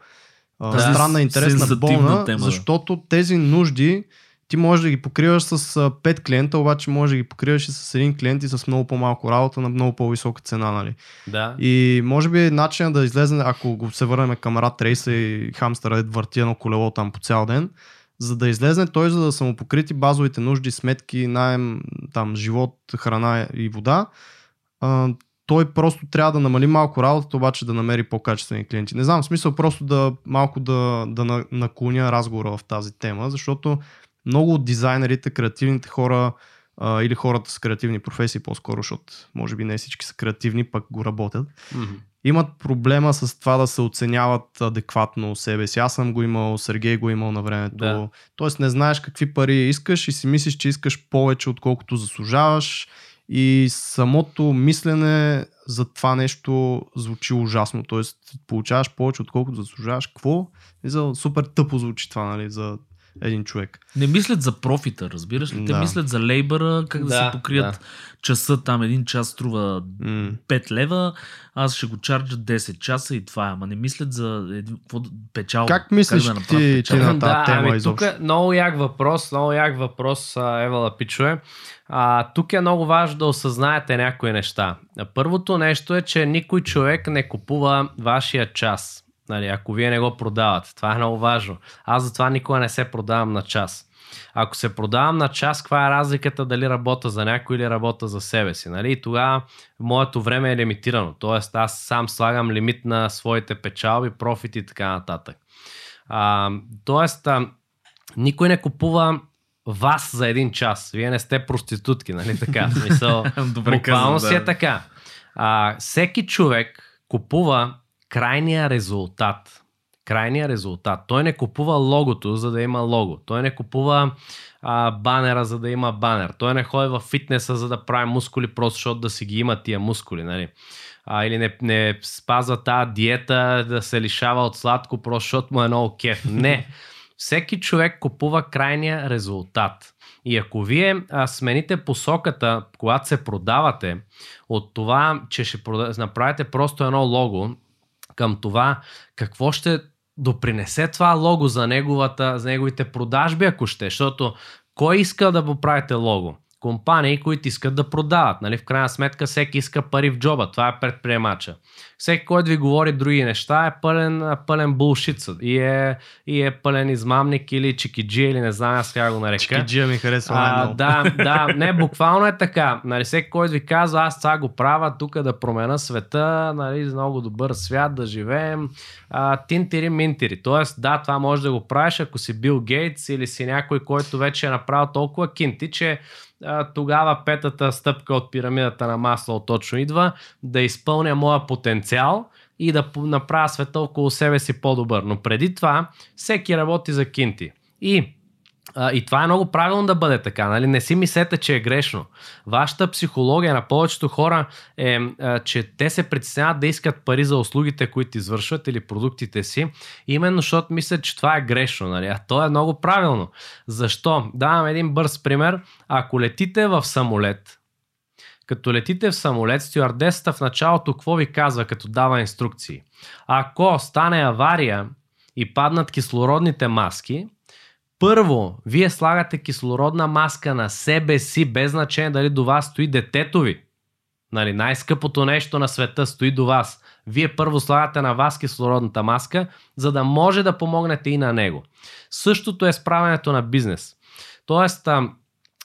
а, Да, странна, интересна, болна, тема, защото тези нужди ти можеш да ги покриваш с 5 клиента, обаче можеш да ги покриваш и с един клиент и с много по-малко работа на много по-висока цена. Нали? Да. И може би начинът да излезе, ако го се върнем към рад рейса и хамстъра върти едно колело там по цял ден, за да излезе той, за да са му покрити базовите нужди, сметки, найем, там, живот, храна и вода, а, той просто трябва да намали малко работата, обаче да намери по-качествени клиенти. Не знам, в смисъл просто да малко да, да на- наклоня разговора в тази тема, защото много от дизайнерите, креативните хора а, или хората с креативни професии по-скоро, защото може би не всички са креативни, пък го работят, Мгм. имат проблема с това да се оценяват адекватно себе си. Аз съм го имал, Сергей го е имал на времето. Да. Тоест не знаеш какви пари искаш и си мислиш, че искаш повече, отколкото заслужаваш. И самото мислене за това нещо звучи ужасно. Тоест получаваш повече, отколкото заслужаваш. Какво? И за супер тъпо звучи това, нали? За един човек. Не мислят за профита, разбираш ли? Те Да. мислят за лейбъра, как да, Да, се покрият да. часа там. Един час струва М. 5 лева, аз ще го чарджа 10 часа и това е. Ама не мислят за печалба. Как мислиш да ти- ти на тази да, тема ами, изобщо? тук е много як въпрос, много як въпрос, а, Евала Пичове. А, тук е много важно да осъзнаете някои неща. Първото нещо е, че никой човек не купува вашия час. Нали, ако вие не го продавате. Това е много важно. Аз затова никога не се продавам на час. Ако се продавам на час, каква е разликата дали работя за някой или работя за себе си? Нали? И тогава моето време е лимитирано. Тоест аз сам слагам лимит на своите печалби, профити и така нататък. А, тоест, а, никой не купува вас за един час. Вие не сте проститутки, нали така? В Смисъл, буквално си е така. А, всеки човек купува крайния резултат. Крайния резултат. Той не купува логото, за да има лого. Той не купува а, банера, за да има банер. Той не ходи в фитнеса, за да прави мускули, просто защото да си ги има тия мускули. Нали? А, или не, не спазва тази диета да се лишава от сладко, просто защото му е много кеф. Не. Всеки човек купува крайния резултат. И ако вие а, смените посоката, когато се продавате, от това, че ще прода... направите просто едно лого, към това какво ще допринесе това лого за, неговата, за неговите продажби, ако ще. Защото кой иска да го правите лого? Компании, които искат да продават. Нали? В крайна сметка всеки иска пари в джоба. Това е предприемача. Всеки, който ви говори други неща е пълен, пълен булшит и е, и е пълен измамник или чикиджи или не знам аз как го нарека. Чикиджия ми харесва А, да, да, не, буквално е така. Нали, всеки, който ви казва, аз това го правя тук да променя света, нали, за много добър свят да живеем, а, тинтири минтири. Тоест, да, това може да го правиш, ако си Бил Гейтс или си някой, който вече е направил толкова кинти, че тогава петата стъпка от пирамидата на масло точно идва да изпълня моя потенциал и да направя света около себе си по-добър. Но преди това всеки работи за кинти. И а, и това е много правилно да бъде така. Нали? Не си мислете, че е грешно. Вашата психология на повечето хора е, а, че те се притесняват да искат пари за услугите, които извършват или продуктите си, именно защото мислят, че това е грешно. Нали? А то е много правилно. Защо? Давам един бърз пример. Ако летите в самолет, като летите в самолет, стюардесата в началото какво ви казва, като дава инструкции? Ако стане авария и паднат кислородните маски, първо, вие слагате кислородна маска на себе си, без значение дали до вас стои детето ви. Нали, най-скъпото нещо на света стои до вас. Вие първо слагате на вас кислородната маска, за да може да помогнете и на него. Същото е справянето на бизнес. Тоест,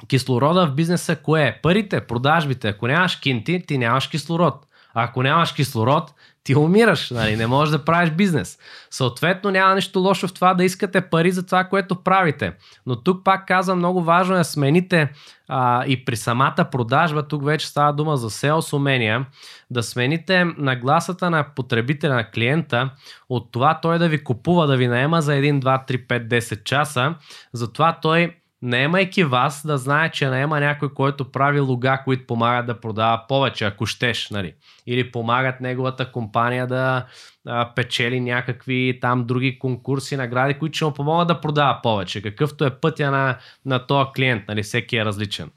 кислорода в бизнеса кое е? Парите, продажбите. Ако нямаш кинти, ти нямаш кислород. Ако нямаш кислород, ти умираш, нали? не можеш да правиш бизнес. Съответно, няма нищо лошо в това да искате пари за това, което правите. Но тук пак казвам, много важно е да смените а, и при самата продажба, тук вече става дума за селс умения, да смените нагласата на потребителя, на клиента, от това той да ви купува, да ви наема за 1, 2, 3, 5, 10 часа, затова той наемайки вас, да знае, че наема някой, който прави лога, които помагат да продава повече, ако щеш, нали? Или помагат неговата компания да а, печели някакви там други конкурси, награди, които ще му помогнат да продава повече. Какъвто е пътя на, на този клиент, нали? Всеки е различен.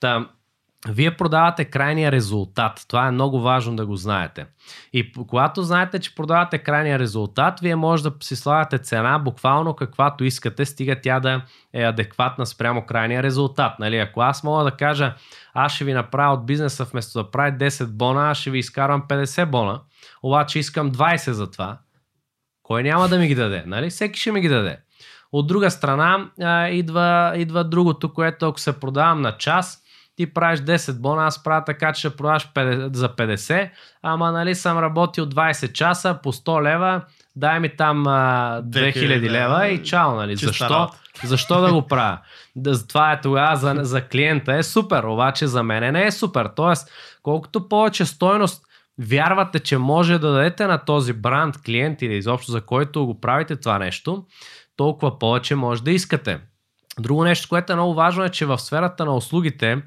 Та, вие продавате крайния резултат. Това е много важно да го знаете. И когато знаете, че продавате крайния резултат, вие може да си слагате цена буквално каквато искате, стига тя да е адекватна спрямо крайния резултат. Нали? Ако аз мога да кажа, аз ще ви направя от бизнеса вместо да прави 10 бона, аз ще ви изкарвам 50 бона, обаче искам 20 за това, кой няма да ми ги даде? Нали? Всеки ще ми ги даде. От друга страна, а, идва, идва другото, което ако се продавам на час, ти правиш 10 бона, аз правя така, че ще продаваш 50, за 50, ама нали съм работил 20 часа по 100 лева, дай ми там а, 2000 2000 лева и чао, нали? Защо? работа. Защо да го правя? Да, това е тогава за, за клиента е супер, обаче за мен не е супер. Тоест, колкото повече стойност вярвате, че може да дадете на този бранд, клиент или изобщо за който го правите това нещо, толкова повече може да искате. Друго нещо, което е много важно е, че в сферата на услугите,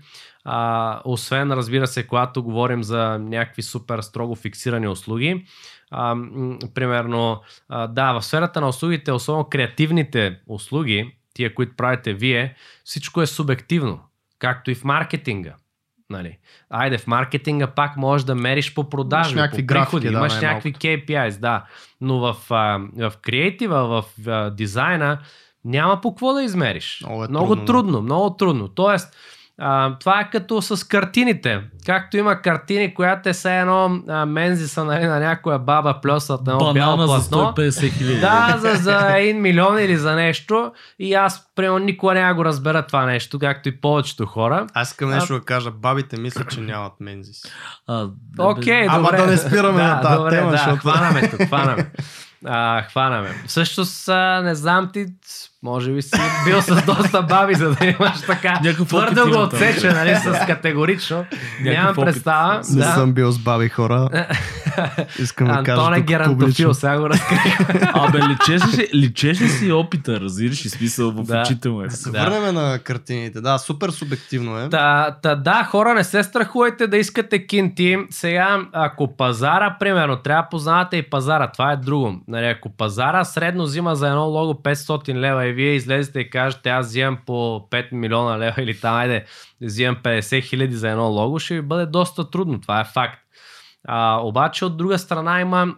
а, освен разбира се, когато говорим за някакви супер строго фиксирани услуги, а, м, примерно, а, да, в сферата на услугите, особено креативните услуги, тия, които правите вие, всичко е субективно, както и в маркетинга. Нали. Айде, в маркетинга пак можеш да мериш по продажи, Имаш някакви по графики, приходи, да, имаш някакви KPIs, да. Но в, а, в креатива, в а, дизайна, няма по какво да измериш. Много е много трудно, да. трудно, много трудно. Тоест, а, това е като с картините. Както има картини, която е все едно а, мензиса нали, на някоя баба плюсът на едно бяло Банана за платно. 150 хиляди. Да, за, за 1 милион или за нещо. И аз, примерно, никога няма го разбера това нещо, както и повечето хора. Аз искам нещо да кажа. Бабите мислят, че нямат мензис. А, Окей, Ама добре. да не спираме да, на тази добре, тема, да, защото- хванаме тук, хванаме. А, хванаме. Всъщност, а, не знам ти, може би си бил с доста баби, за да имаш така Някакъв твърдо го отсече, нали, с категорично. Нямам опит. представа. Не Да. съм бил с баби хора. Искам да кажа Антон е тук герантофил, сега го разкрих. Абе, личеше, ли- личеше си опита, разбираш и смисъл в Да. очите му е. Да се Да. върнем на картините. Да, супер субективно е. Та, та, да, хора, не се страхувайте да искате кинти. Сега, ако пазара, примерно, трябва да познавате и пазара, това е друго. Нали, ако пазара средно взима за едно лого 500 лева и вие излезете и кажете, аз взимам по 5 милиона лева или там, айде, взимам 50 хиляди за едно лого, ще ви бъде доста трудно. Това е факт. А, обаче, от друга страна, има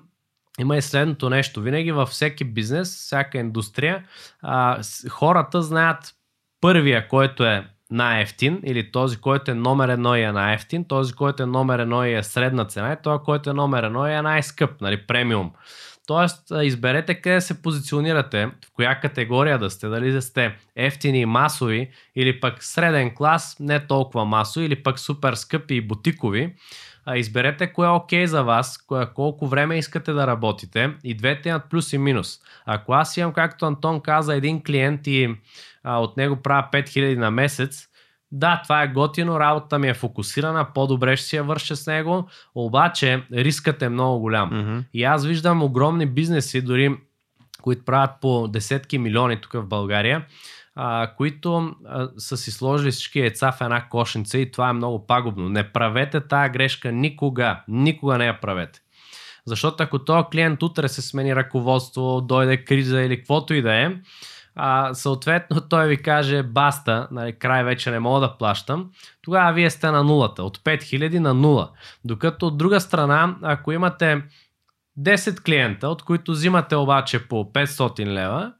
има и следното нещо. Винаги във всеки бизнес, всяка индустрия, а, хората знаят първия, който е най-ефтин, или този, който е номер едно и е най-ефтин, този, който е номер едно и е средна цена, и този, който е номер едно и е най-скъп, нали, премиум. Тоест, изберете къде се позиционирате, в коя категория да сте, дали да сте ефтини и масови, или пък среден клас, не толкова масови, или пък супер скъпи и бутикови. Изберете кое е окей за вас, кое, колко време искате да работите и двете имат плюс и минус. Ако аз имам, както Антон каза, един клиент и а, от него правя 5000 на месец, да, това е готино, работата ми е фокусирана, по-добре ще си я върша с него, обаче рискът е много голям. Мгм. И аз виждам огромни бизнеси, дори които правят по десетки милиони тук в България, а, които а, са си сложили всички яйца в една кошница и това е много пагубно. Не правете тая грешка никога. Никога не я правете. Защото ако този клиент утре се смени ръководство, дойде криза или каквото и да е, а, съответно той ви каже баста, нали, край вече не мога да плащам, тогава вие сте на нулата, от 5000 на нула. Докато от друга страна, ако имате 10 клиента, от които взимате обаче по 500 лева,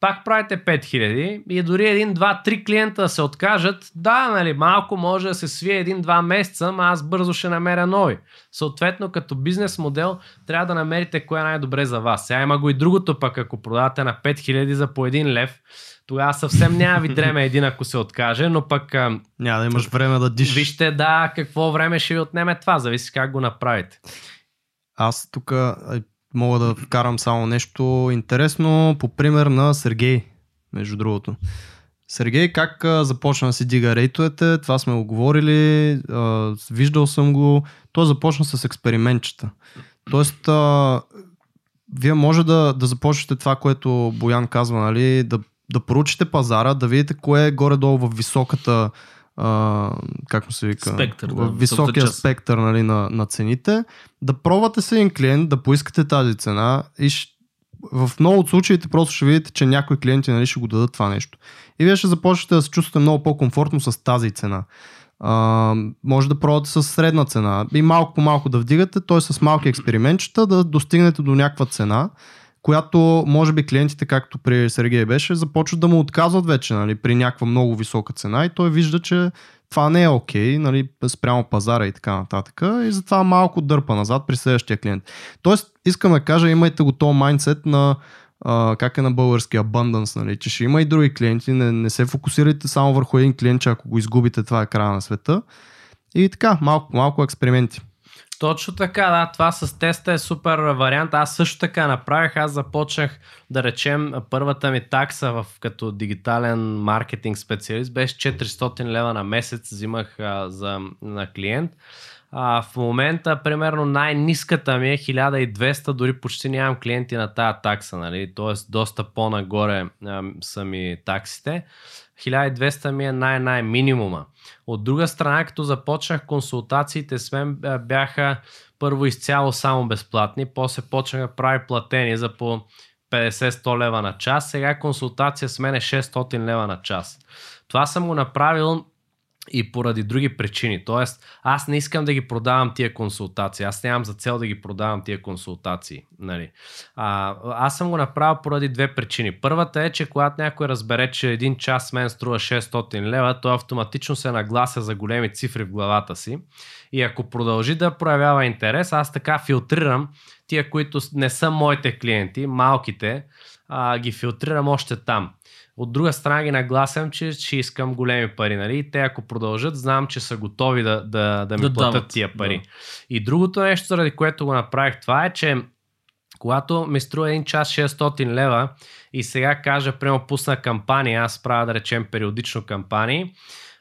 пак правите 5000 и дори един, два, три клиента да се откажат, да, нали, малко може да се свие един-два месеца, но аз бързо ще намеря нови. Съответно, като бизнес модел, трябва да намерите кое е най-добре за вас. Сега има го и другото пък, ако продавате на 5000 за по един лев, тогава съвсем няма ви дреме един, ако се откаже, но пък Няма да имаш време да дишаш. вижте да, какво време ще ви отнеме това, зависи как го направите. Аз тук мога да вкарам само нещо интересно по пример на Сергей, между другото. Сергей как започна да си дига рейтовете, това сме го говорили, виждал съм го. Той започна с експериментчета. Тоест, вие може да, да започнете това, което Боян казва, нали, да, да проучите пазара, да видите кое е горе-долу в високата а, как му се вика? Спектър, да, високия част. спектър нали, на, на цените, да пробвате с един клиент, да поискате тази цена и ще, в много от случаите просто ще видите, че някои клиенти нали, ще го дадат това нещо. И вие ще започнете да се чувствате много по-комфортно с тази цена. А, може да пробвате с средна цена и малко по малко да вдигате, т.е. с малки експериментчета да достигнете до някаква цена, която може би клиентите, както при Сергей беше, започват да му отказват вече нали, при някаква много висока цена и той вижда, че това не е окей, нали, спрямо пазара и така нататък. И затова малко дърпа назад при следващия клиент. Тоест, искам да кажа, имайте го този майндсет на а, как е на български abundance, нали, че ще има и други клиенти, не, не се фокусирайте само върху един клиент, че ако го изгубите, това е края на света. И така, малко, малко експерименти. Точно така, да. Това с теста е супер вариант. Аз също така направих. Аз започнах, да речем, първата ми такса в, като дигитален маркетинг специалист беше 400 лева на месец. Взимах а, за, на клиент. А, в момента, примерно, най-ниската ми е 1200, дори почти нямам клиенти на тая такса, нали? Тоест, доста по-нагоре а, са ми таксите. 1200 ми е най-най минимума. От друга страна, като започнах консултациите с мен бяха първо изцяло само безплатни, после почнах да прави платени за по 50-100 лева на час, сега консултация с мен е 600 лева на час. Това съм го направил и поради други причини. Тоест, аз не искам да ги продавам тия консултации. Аз нямам за цел да ги продавам тия консултации. Нали. А, аз съм го направил поради две причини. Първата е, че когато някой разбере, че един час мен струва 600 лева, той автоматично се наглася за големи цифри в главата си. И ако продължи да проявява интерес, аз така филтрирам тия, които не са моите клиенти, малките, а, ги филтрирам още там. От друга страна ги нагласям, че ще искам големи пари. Нали? И те ако продължат, знам, че са готови да, да, да ми да платят дават. тия пари. Да. И другото нещо, заради което го направих това е, че когато ми струва един час 600 лева и сега кажа, прямо пусна кампания, аз правя да речем периодично кампании,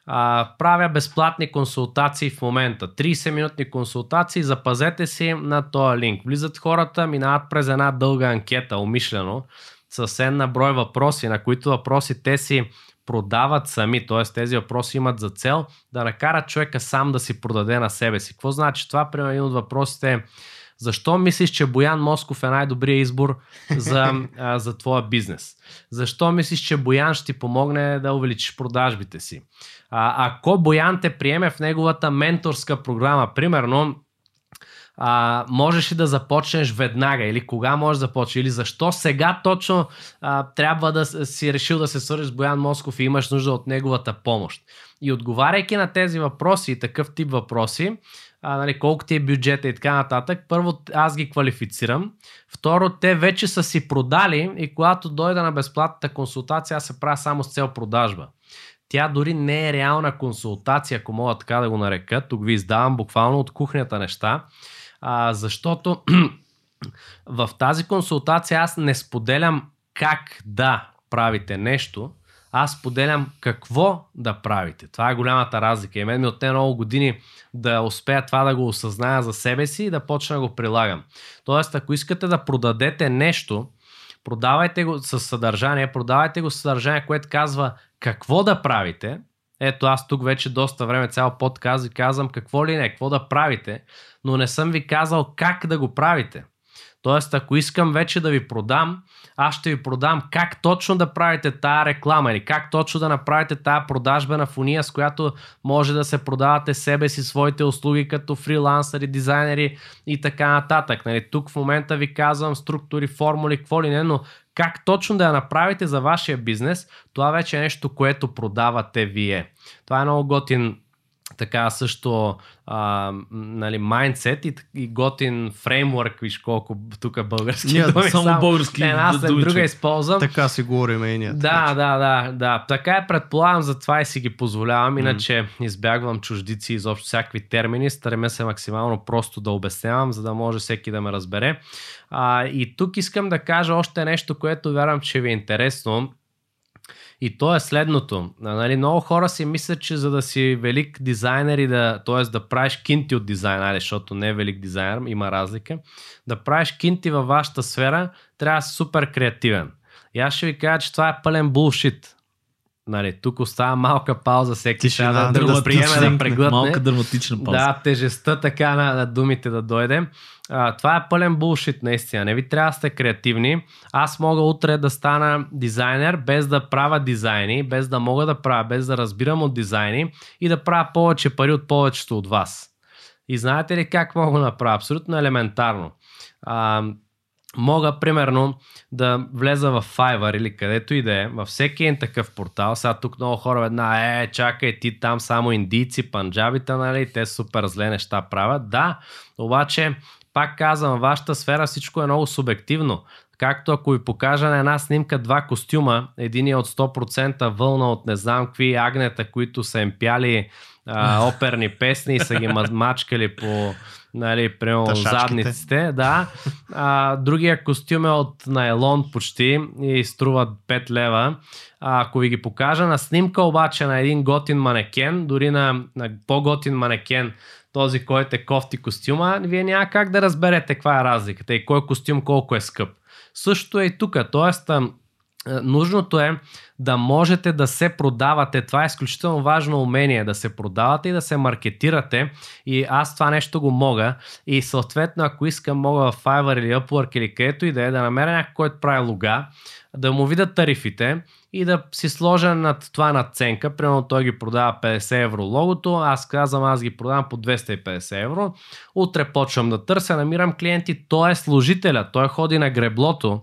а, правя безплатни консултации в момента. 30 минутни консултации, запазете си на този линк. Влизат хората, минават през една дълга анкета, умишлено, съвсем на брой въпроси, на които въпроси те си продават сами, т.е. тези въпроси имат за цел да накарат човека сам да си продаде на себе си. Какво значи това? Примерно един от въпросите е защо мислиш, че Боян Москов е най-добрият избор за, а, за твоя бизнес? Защо мислиш, че Боян ще ти помогне да увеличиш продажбите си? А, ако Боян те приеме в неговата менторска програма, примерно, а, можеш ли да започнеш веднага или кога можеш да започнеш или защо сега точно а, трябва да си решил да се свържеш с Боян Москов и имаш нужда от неговата помощ. И отговаряйки на тези въпроси и такъв тип въпроси, а, нали, колко ти е бюджета и така нататък, първо аз ги квалифицирам, второ те вече са си продали и когато дойда на безплатната консултация аз се правя само с цел продажба. Тя дори не е реална консултация, ако мога така да го нарека. Тук ви издавам буквално от кухнята неща а, защото в тази консултация аз не споделям как да правите нещо, аз споделям какво да правите. Това е голямата разлика. И мен ми отне много години да успея това да го осъзная за себе си и да почна да го прилагам. Тоест, ако искате да продадете нещо, продавайте го с съдържание, продавайте го с съдържание, което казва какво да правите. Ето аз тук вече доста време, цял подкаст ви казвам какво ли не, какво да правите, но не съм ви казал как да го правите. Тоест, ако искам вече да ви продам, аз ще ви продам как точно да правите тая реклама или как точно да направите тая продажба на фуния, с която може да се продавате себе си, своите услуги като фрилансъри, дизайнери и така нататък. Нали, тук в момента ви казвам структури, формули, какво ли не, но как точно да я направите за вашия бизнес, това вече е нещо, което продавате вие. Това е много готин така също а, нали, майндсет и, и готин фреймворк, виж колко тук български Ние, думи. Само, само български Една след друга че. използвам. Така си говорим и ние. Да, да, да, да. Така е, предполагам, затова и си ги позволявам, иначе mm. избягвам чуждици, изобщо всякакви термини, стараме се максимално просто да обяснявам, за да може всеки да ме разбере. А, и тук искам да кажа още нещо, което вярвам, че ви е интересно и то е следното. Нали, много хора си мислят, че за да си велик дизайнер и да, т.е. да правиш кинти от дизайнер, защото не е велик дизайнер, има разлика, да правиш кинти във вашата сфера, трябва да си супер креативен. И аз ще ви кажа, че това е пълен булшит. Нали, тук остава малка пауза, всеки Тишина, трябва да, да приеме да преглътне. Малка драматична пауза. Да, тежестта така на, на думите да дойде. А, това е пълен булшит наистина. Не ви трябва да сте креативни. Аз мога утре да стана дизайнер без да правя дизайни, без да мога да правя, без да разбирам от дизайни и да правя повече пари от повечето от вас. И знаете ли как мога да направя? Абсолютно елементарно. А, мога, примерно, да влеза в Fiverr или където и да е, във всеки един такъв портал. Сега тук много хора една, е, чакай, ти там само индийци, панджабите, нали, те супер зле неща правят. Да, обаче, пак казвам, вашата сфера всичко е много субективно. Както ако ви покажа на една снимка два костюма, един е от 100% вълна от не знам какви агнета, които са им пяли а, оперни песни и са ги мачкали по нали, прямо задниците. Да. А, другия костюм е от найлон почти и струва 5 лева. А, ако ви ги покажа на снимка обаче на един готин манекен, дори на, на по-готин манекен, този, който е кофти костюма, вие няма как да разберете каква е разликата и кой костюм колко е скъп. Също е и тук, т.е. нужното е да можете да се продавате. Това е изключително важно умение, да се продавате и да се маркетирате. И аз това нещо го мога. И съответно, ако искам, мога в Fiverr или Upwork или където и да е, да намеря някой, който прави лога, да му видят тарифите и да си сложа над това надценка. Примерно той ги продава 50 евро логото, аз казвам аз ги продавам по 250 евро. Утре почвам да търся, намирам клиенти, той е служителя, той ходи на греблото,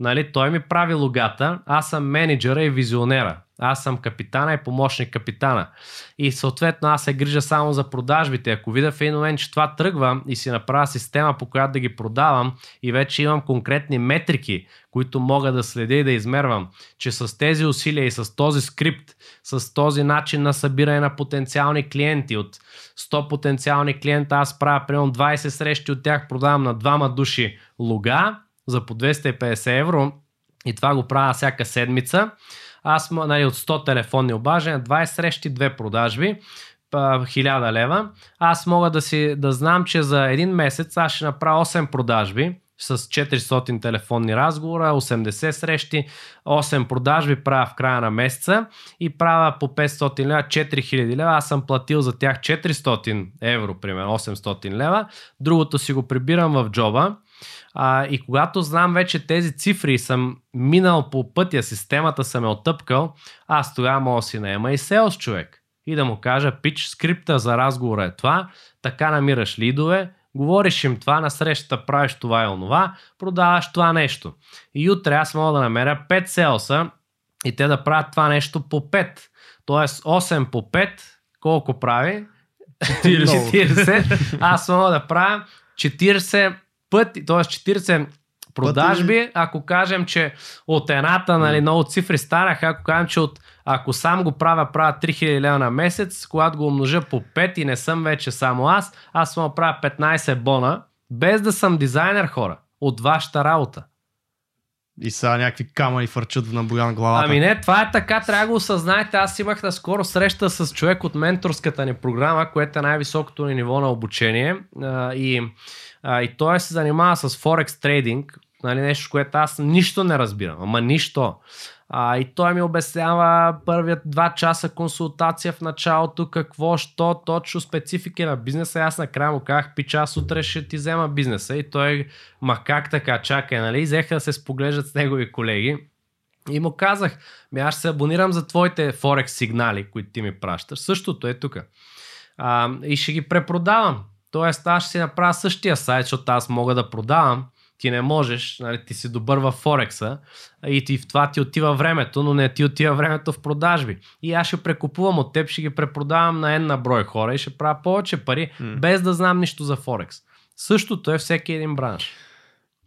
нали, той ми прави логата, аз съм менеджера и визионера. Аз съм капитана и помощник капитана. И съответно аз се грижа само за продажбите. Ако видя в един момент, че това тръгва и си направя система, по която да ги продавам и вече имам конкретни метрики, които мога да следя и да измервам, че с тези усилия и с този скрипт, с този начин на събиране на потенциални клиенти, от 100 потенциални клиента аз правя примерно 20 срещи от тях, продавам на двама души луга за по 250 евро и това го правя всяка седмица аз нали, от 100 телефонни обаждания, 20 срещи, 2 продажби, 1000 лева. Аз мога да, си, да знам, че за един месец аз ще направя 8 продажби с 400 телефонни разговора, 80 срещи, 8 продажби правя в края на месеца и правя по 500 лева, 4000 лева. Аз съм платил за тях 400 евро, примерно 800 лева. Другото си го прибирам в джоба а, и когато знам вече тези цифри и съм минал по пътя, системата съм е отъпкал, аз тогава мога да си наема и селс човек. И да му кажа, пич, скрипта за разговора е това, така намираш лидове, говориш им това, на срещата правиш това и онова, продаваш това нещо. И утре аз мога да намеря 5 селса и те да правят това нещо по 5. Тоест 8 по 5, колко прави? 40. 40. Аз мога да правя 40 пъти, т.е. 40 продажби, пъти... ако кажем, че от едната, нали, много цифри станаха, ако кажем, че от, ако сам го правя, правя 3000 лева на месец, когато го умножа по 5 и не съм вече само аз, аз мога правя 15 бона, без да съм дизайнер хора, от вашата работа. И сега някакви камъни фърчат на Боян главата. Ами не, това е така, трябва да го осъзнаете. Аз имах наскоро среща с човек от менторската ни програма, което е най-високото ни ниво на обучение. И а, и той се занимава с Форекс трейдинг, нали, нещо, което аз нищо не разбирам, ама нищо. А, и той ми обяснява първият два часа консултация в началото, какво, що, точно специфики на бизнеса. Аз накрая му казах, пича, утре ще ти взема бизнеса. И той, ма как така, чакай, нали? Взеха да се споглеждат с негови колеги. И му казах, ми аз се абонирам за твоите Форекс сигнали, които ти ми пращаш. Същото е тук. и ще ги препродавам. Тоест аз ще си направя същия сайт, защото аз мога да продавам, ти не можеш, нали, ти си добър в Форекса и ти, в това ти отива времето, но не ти отива времето в продажби. И аз ще прекупувам от теб, ще ги препродавам на една брой хора и ще правя повече пари, mm. без да знам нищо за Форекс. Същото е всеки един бранш.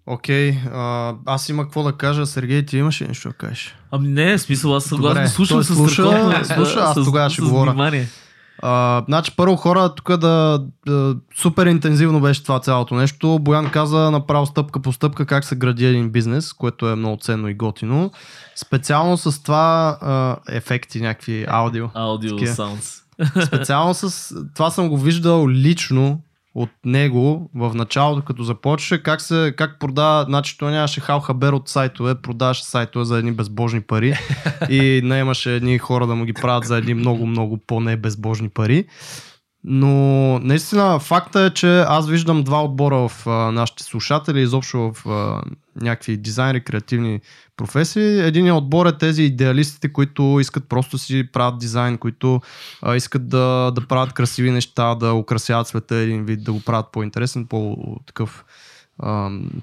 Окей, okay, аз има какво да кажа. Сергей, ти имаш ли нещо да кажеш? Ами не, смисъл, аз съгласно слушам с слуша, слуша, аз тогава ще говоря. Внимание. А, значи първо хора, тук да, да, супер интензивно беше това цялото нещо. Боян каза направо стъпка по стъпка как се гради един бизнес, което е много ценно и готино. Специално с това а, ефекти, някакви аудио. Аудио саундс. Специално с това съм го виждал лично от него в началото, като започваше, как, се, как продава, значи той нямаше хал хабер от сайтове, продаваше сайтове за едни безбожни пари и наемаше едни хора да му ги правят за едни много, много по-не-безбожни пари. Но наистина факта е, че аз виждам два отбора в а, нашите слушатели, изобщо в а, някакви дизайнери, креативни професии. Един отбор е тези идеалистите, които искат просто си правят дизайн, които а, искат да, да правят красиви неща, да украсяват света един вид, да го правят по-интересен, по-такъв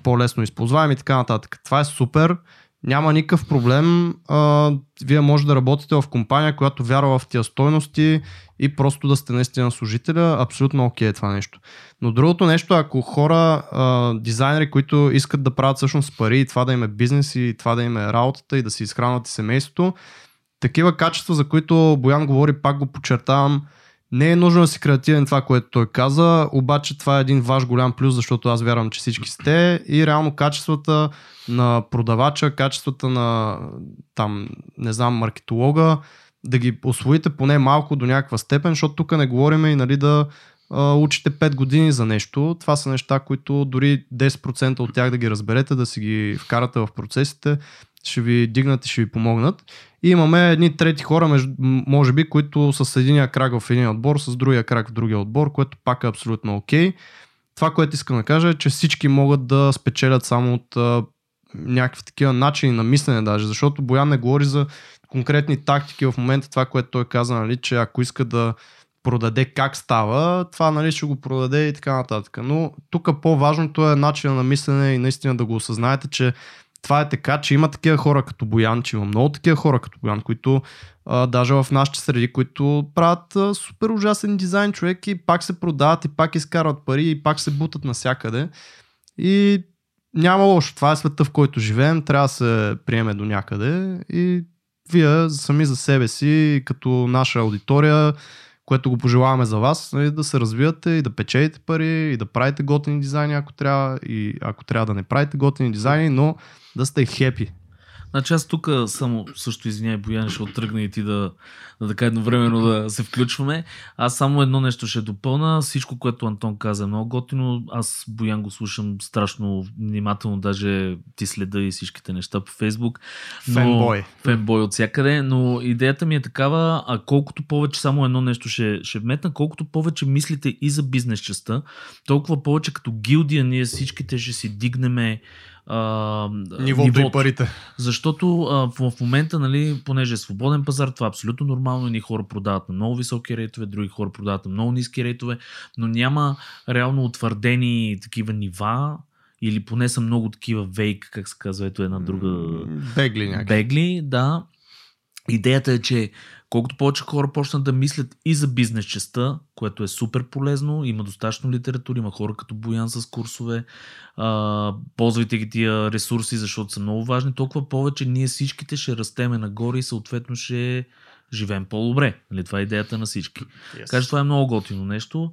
по-лесно използваем и така нататък. Това е супер няма никакъв проблем. А, вие може да работите в компания, която вярва в тия стойности и просто да сте наистина служителя. Абсолютно окей okay е това нещо. Но другото нещо, ако хора, а, дизайнери, които искат да правят всъщност пари и това да им е бизнес и това да им е работата и да си изхранват и семейството, такива качества, за които Боян говори, пак го подчертавам, не е нужно да си креативен това, което той каза, обаче това е един ваш голям плюс, защото аз вярвам, че всички сте и реално качествата на продавача, качествата на там, не знам, маркетолога, да ги освоите поне малко до някаква степен, защото тук не говорим и нали, да а, учите 5 години за нещо. Това са неща, които дори 10% от тях да ги разберете, да си ги вкарате в процесите, ще ви дигнат и ще ви помогнат. И имаме едни трети хора, може би, които са с единия крак в един отбор, с другия крак в другия отбор, което пак е абсолютно окей. Okay. Това, което искам да кажа е, че всички могат да спечелят само от а, някакви такива начини на мислене даже, защото Боян не говори за конкретни тактики в момента, това, което той каза, нали, че ако иска да продаде как става, това нали, ще го продаде и така нататък. Но тук по-важното е начина на мислене и наистина да го осъзнаете, че това е така, че има такива хора като Боян, че има много такива хора като Боян, които а, даже в нашите среди, които правят а, супер ужасен дизайн човек и пак се продават и пак изкарват пари и пак се бутат навсякъде. И няма лошо. Това е света, в който живеем. Трябва да се приеме до някъде и вие сами за себе си, като наша аудитория, което го пожелаваме за вас, нали, да се развивате и да печелите пари и да правите готини дизайни, ако трябва, и ако трябва да не правите готини дизайни, но да сте хепи. Значи аз тук само също извиняй, Боян, ще оттръгна и ти да, да така едновременно да се включваме. Аз само едно нещо ще допълна. Всичко, което Антон каза е много готино. Аз Боян го слушам страшно внимателно, даже ти следа и всичките неща по Фейсбук. Фенбой. Фенбой от всякъде, но идеята ми е такава, а колкото повече, само едно нещо ще, ще вметна, колкото повече мислите и за бизнес частта, толкова повече като гилдия ние всичките ще си дигнеме а, нивото, нивото и парите. Защото а, в, в момента, нали, понеже е свободен пазар, това е абсолютно нормално. Едни хора продават на много високи рейтове, други хора продават на много ниски рейтове, но няма реално утвърдени такива нива, или поне са много такива вейк, как се казва, ето една друга... Бегли някакви. Бегли, да. Идеята е, че колкото повече хора почнат да мислят и за бизнес частта, което е супер полезно, има достатъчно литература, има хора като Боян с курсове, а, ползвайте ги тия ресурси, защото са много важни, толкова повече ние всичките ще растеме нагоре и съответно ще живеем по-добре. Нали, това е идеята на всички. Yes. Така че това е много готино нещо.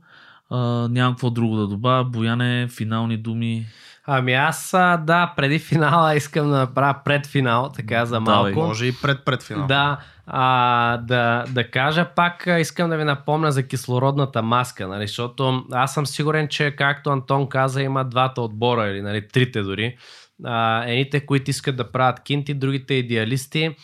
А, нямам какво друго да добавя. Бояне, финални думи. Ами аз, да, преди финала искам да направя предфинал, така за малко. Да, може и пред предфинал. Да, а, да, да кажа пак, искам да ви напомня за кислородната маска, нали, защото аз съм сигурен, че както Антон каза, има двата отбора, или нали, трите дори. А, едните, които искат да правят кинти, другите идеалисти.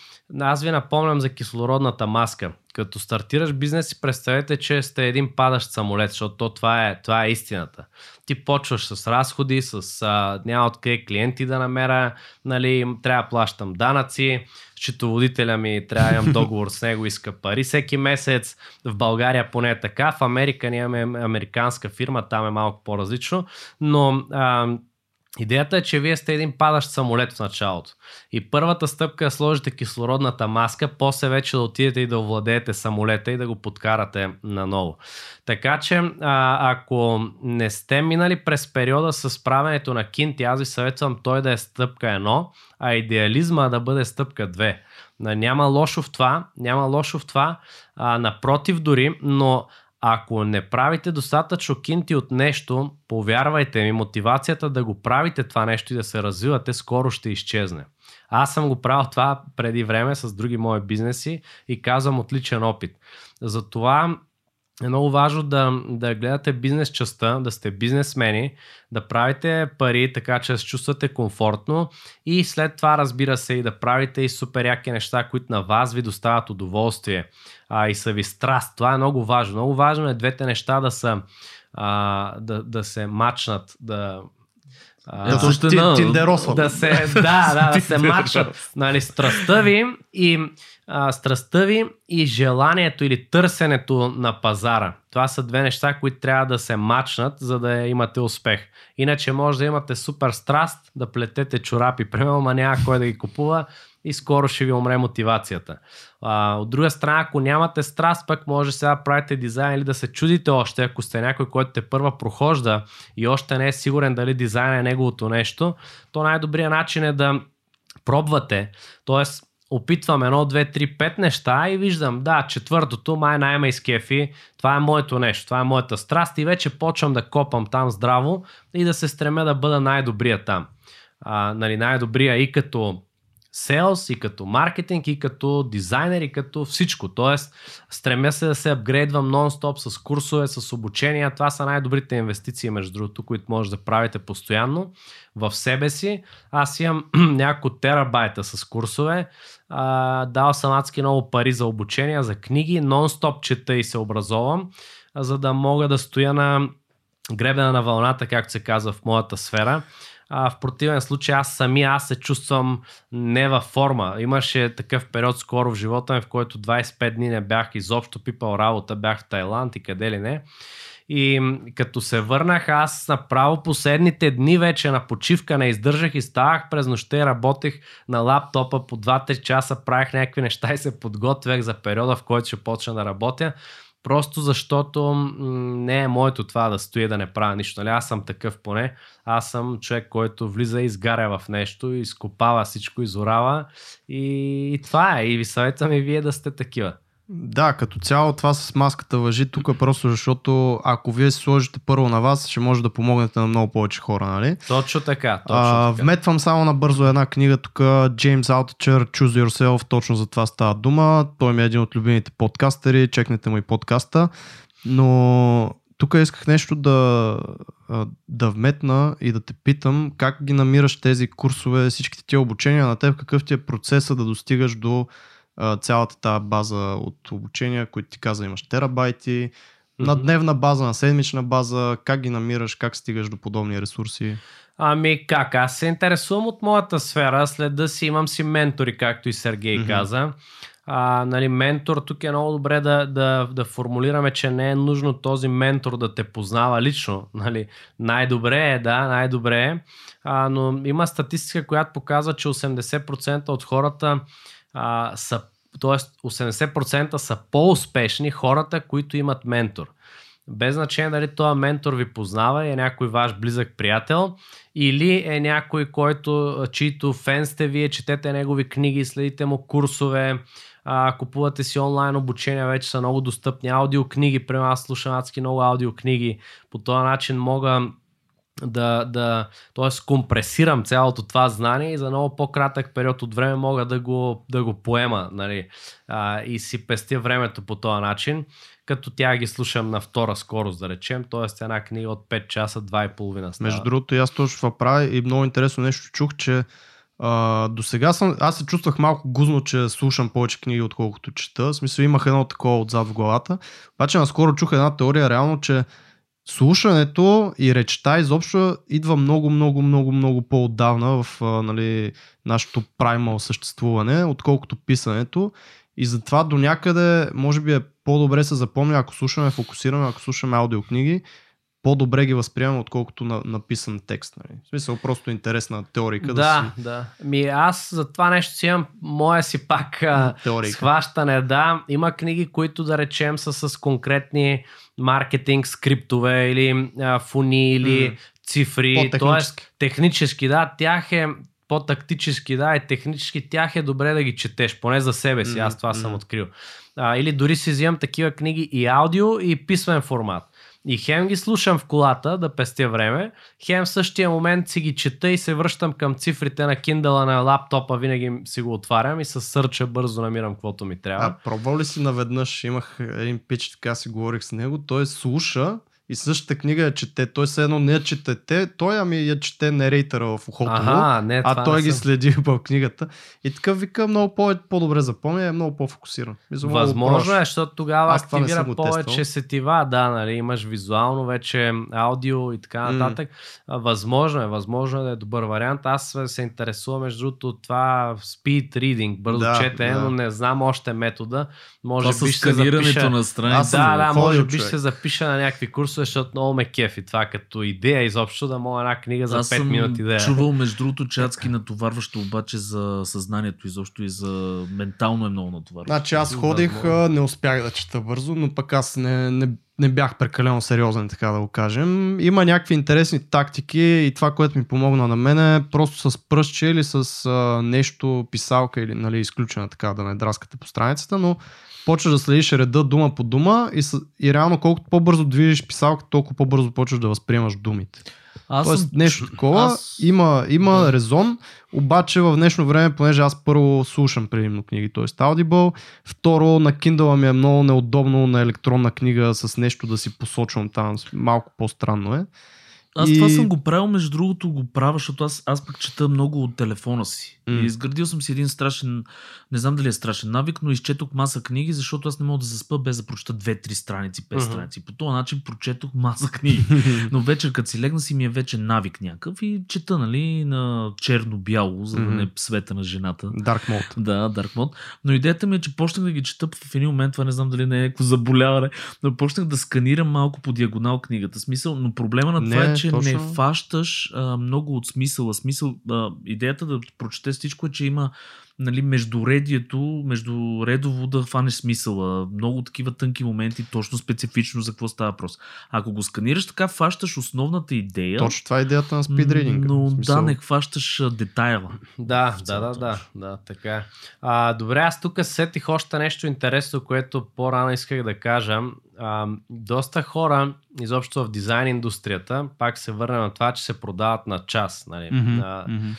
Аз ви напомням за кислородната маска. Като стартираш бизнес си представете, че сте един падащ самолет, защото това е, това е истината. Ти почваш с разходи, с а, няма откъде клиенти да намеря, нали, трябва да плащам данъци, счетоводителя ми трябва да имам договор с него, иска пари всеки месец. В България поне е така, в Америка ние имаме американска фирма, там е малко по-различно, но а, Идеята е, че вие сте един падащ самолет в началото. И първата стъпка е да сложите кислородната маска, после вече да отидете и да овладеете самолета и да го подкарате наново. Така че, а, ако не сте минали през периода с правенето на кинти, аз ви съветвам той да е стъпка 1, а идеализма да бъде стъпка 2. Няма лошо в това, няма лошо в това, а, напротив дори, но ако не правите достатъчно кинти от нещо, повярвайте ми, мотивацията да го правите това нещо и да се развивате скоро ще изчезне. Аз съм го правил това преди време с други мои бизнеси и казвам отличен опит. Затова е много важно да, да гледате бизнес частта, да сте бизнесмени, да правите пари така, че да се чувствате комфортно и след това разбира се и да правите и супер яки неща, които на вас ви доставят удоволствие а, и са ви страст. Това е много важно. Много важно е двете неща да са а, да, да се мачнат, да да, да, тиндеросва. Да се, да, да, да се мачат. Нали, страстта ви и а, страстта ви и желанието или търсенето на пазара. Това са две неща, които трябва да се мачнат, за да имате успех. Иначе може да имате супер страст, да плетете чорапи, примерно, ама няма кой да ги купува и скоро ще ви умре мотивацията. А, от друга страна, ако нямате страст, пък може сега да правите дизайн или да се чудите още, ако сте някой, който те първа прохожда и още не е сигурен дали дизайн е неговото нещо, то най-добрият начин е да пробвате. Тоест, опитвам едно, две, три, пет неща и виждам, да, четвъртото май най-ме изкефи, това е моето нещо, това е моята страст и вече почвам да копам там здраво и да се стремя да бъда най-добрия там. А, нали, най-добрия и като селс, и като маркетинг, и като дизайнер, и като всичко. Тоест, стремя се да се апгрейдвам нон-стоп с курсове, с обучения. Това са най-добрите инвестиции, между другото, които може да правите постоянно в себе си. Аз имам няколко терабайта с курсове. А, дал съм адски много пари за обучение, за книги. Нон-стоп чета и се образовам, за да мога да стоя на гребена на вълната, както се казва в моята сфера. А, в противен случай аз сами аз се чувствам не във форма. Имаше такъв период скоро в живота ми, в който 25 дни не бях изобщо пипал работа, бях в Тайланд и къде ли не. И като се върнах, аз направо последните дни вече на почивка не издържах и ставах през нощта и работех на лаптопа по 2-3 часа, правих някакви неща и се подготвях за периода, в който ще почна да работя. Просто защото не е моето това да стоя да не правя нищо. Нали? Аз съм такъв поне. Аз съм човек, който влиза и изгаря в нещо, изкопава всичко, изорава. И, и това е. И ви съветвам и вие да сте такива. Да, като цяло това с маската въжи тук просто защото ако вие се сложите първо на вас, ще може да помогнете на много повече хора, нали? Точно така. Точно А, така. вметвам само набързо една книга тук, Джеймс Алтичър, Choose Yourself, точно за това става дума. Той ми е един от любимите подкастери, чекнете му и подкаста. Но тук исках нещо да, да вметна и да те питам как ги намираш тези курсове, всичките тия обучения на теб, какъв ти е процеса да достигаш до цялата тази база от обучения, които ти каза имаш терабайти, на Мгм. дневна база, на седмична база, как ги намираш, как стигаш до подобни ресурси? Ами как, аз се интересувам от моята сфера, след да си имам си ментори, както и Сергей Мгм. каза. А, нали, ментор, тук е много добре да, да, да формулираме, че не е нужно този ментор да те познава лично. Нали. Най-добре е, да, най-добре е. А, но има статистика, която показва, че 80% от хората са, т.е. 80% са по-успешни хората, които имат ментор. Без значение дали този ментор ви познава е някой ваш близък приятел или е някой, който, чието фен сте вие, четете негови книги, следите му курсове, а, купувате си онлайн обучения, вече са много достъпни аудиокниги, при аз слушам адски много аудиокниги, по този начин мога да, да т.е. компресирам цялото това знание и за много по-кратък период от време мога да го, да го поема нали, а, и си пестя времето по този начин, като тя ги слушам на втора скорост, да речем, т.е. една книга от 5 часа, 2,5 става. Между другото, и аз точно това правя и много интересно нещо чух, че а, до сега съм, аз се чувствах малко гузно, че слушам повече книги, отколкото чета. В смисъл имах едно такова отзад в главата. Обаче наскоро чух една теория, реално, че слушането и речта изобщо идва много, много, много, много по-отдавна в нали, нашето праймал съществуване, отколкото писането. И затова до някъде, може би е по-добре се запомня, ако слушаме фокусирано, ако слушаме аудиокниги, по-добре ги възприемам, отколкото на, написан текст. Нали. В смисъл, просто интересна теорика да, Да, си да. Ми аз за това нещо си имам моя си пак теорика. схващане. Да, има книги, които да речем са с конкретни маркетинг скриптове или а, фуни или М. цифри. По-технически. Тоест, технически, да, тях е по-тактически, да, и технически тях е добре да ги четеш, поне за себе си, аз това съм м. открил. А, или дори си взимам такива книги и аудио, и писмен формат. И хем ги слушам в колата да пестя време, хем в същия момент си ги чета и се връщам към цифрите на Kindle на лаптопа, винаги си го отварям и с сърча бързо намирам каквото ми трябва. А пробвал ли си наведнъж? Имах един пич, така си говорих с него. Той слуша и същата книга я чете. Той се едно не я четете, той ами я чете нерейтера в ухото му. Аха, не, А той не ги съм. следи в книгата. И така вика много по- по-добре запомня, е много по-фокусиран. Мисля, Възможно е, защото тогава Аз активира повече тествал. сетива, да, нали, имаш визуално вече аудио и така нататък. А, Възможно е, възможно е да е добър вариант. Аз се интересувам между другото от това speed reading, бързо Да, четене, да. но не знам още метода. Може Това би ще се сканирането запиша... на Аз страница. съм Да, да, може би ще се запиша на някакви курсове, защото много ме кефи това като идея изобщо да мога една книга за Аз 5 съм минути да е. чувал между другото, че адски натоварващо обаче за съзнанието изобщо и за ментално е много натоварващо. Значи аз ходих, не успях да чета бързо, но пък аз не, не, не бях прекалено сериозен, така да го кажем. Има някакви интересни тактики и това, което ми помогна на мен е просто с пръстче или с а, нещо, писалка или нали, изключена така да не драскате по страницата, но почваш да следиш реда дума по дума и, с, и реално колкото по-бързо движиш писалка, толкова по-бързо почваш да възприемаш думите. Аз Тоест съм... нещо такова, аз- има, има Да. резон, обаче в днешно време, понеже аз първо слушам предимно книги, т.е. Audible, второ на Kindle ми е много неудобно на електронна книга с нещо да си посочвам там, малко по-странно е. Аз И- това съм го правил, между другото го правя, защото аз, аз пък чета много от телефона си. М. И изградил съм си един страшен, не знам дали е страшен навик, но изчетох маса книги, защото аз не мога да заспа без да прочета 2-3 страници, 5 Мгм. страници. По този начин прочетох маса книги. Но вечер, като си легна си ми е вече навик някакъв и чета, нали, на черно-бяло, за да Мгм. не света на жената. Dark Mode. Да, Dark Mode. Но идеята ми е, че почнах да ги чета в един момент, това не знам дали не е някакво заболяване, но почнах да сканирам малко по диагонал книгата. Смисъл, но проблема на това Не, е, че точно. не фащаш а, много от смисъла. Смисъл, а, идеята да прочетеш всичко е, че има нали, междуредието, между редово да хванеш смисъла. Много такива тънки моменти, точно специфично за какво става въпрос. Ако го сканираш така, фащаш основната идея. Точно това е идеята на спидридинга. Но смисъл, да, не хващаш детайла. Да, да, да, да, да, така. А, добре, аз тук сетих още нещо интересно, което по-рано исках да кажа. А, доста хора, изобщо в дизайн индустрията, пак се върна на това, че се продават на час. Нали? Мгм, А, мгм.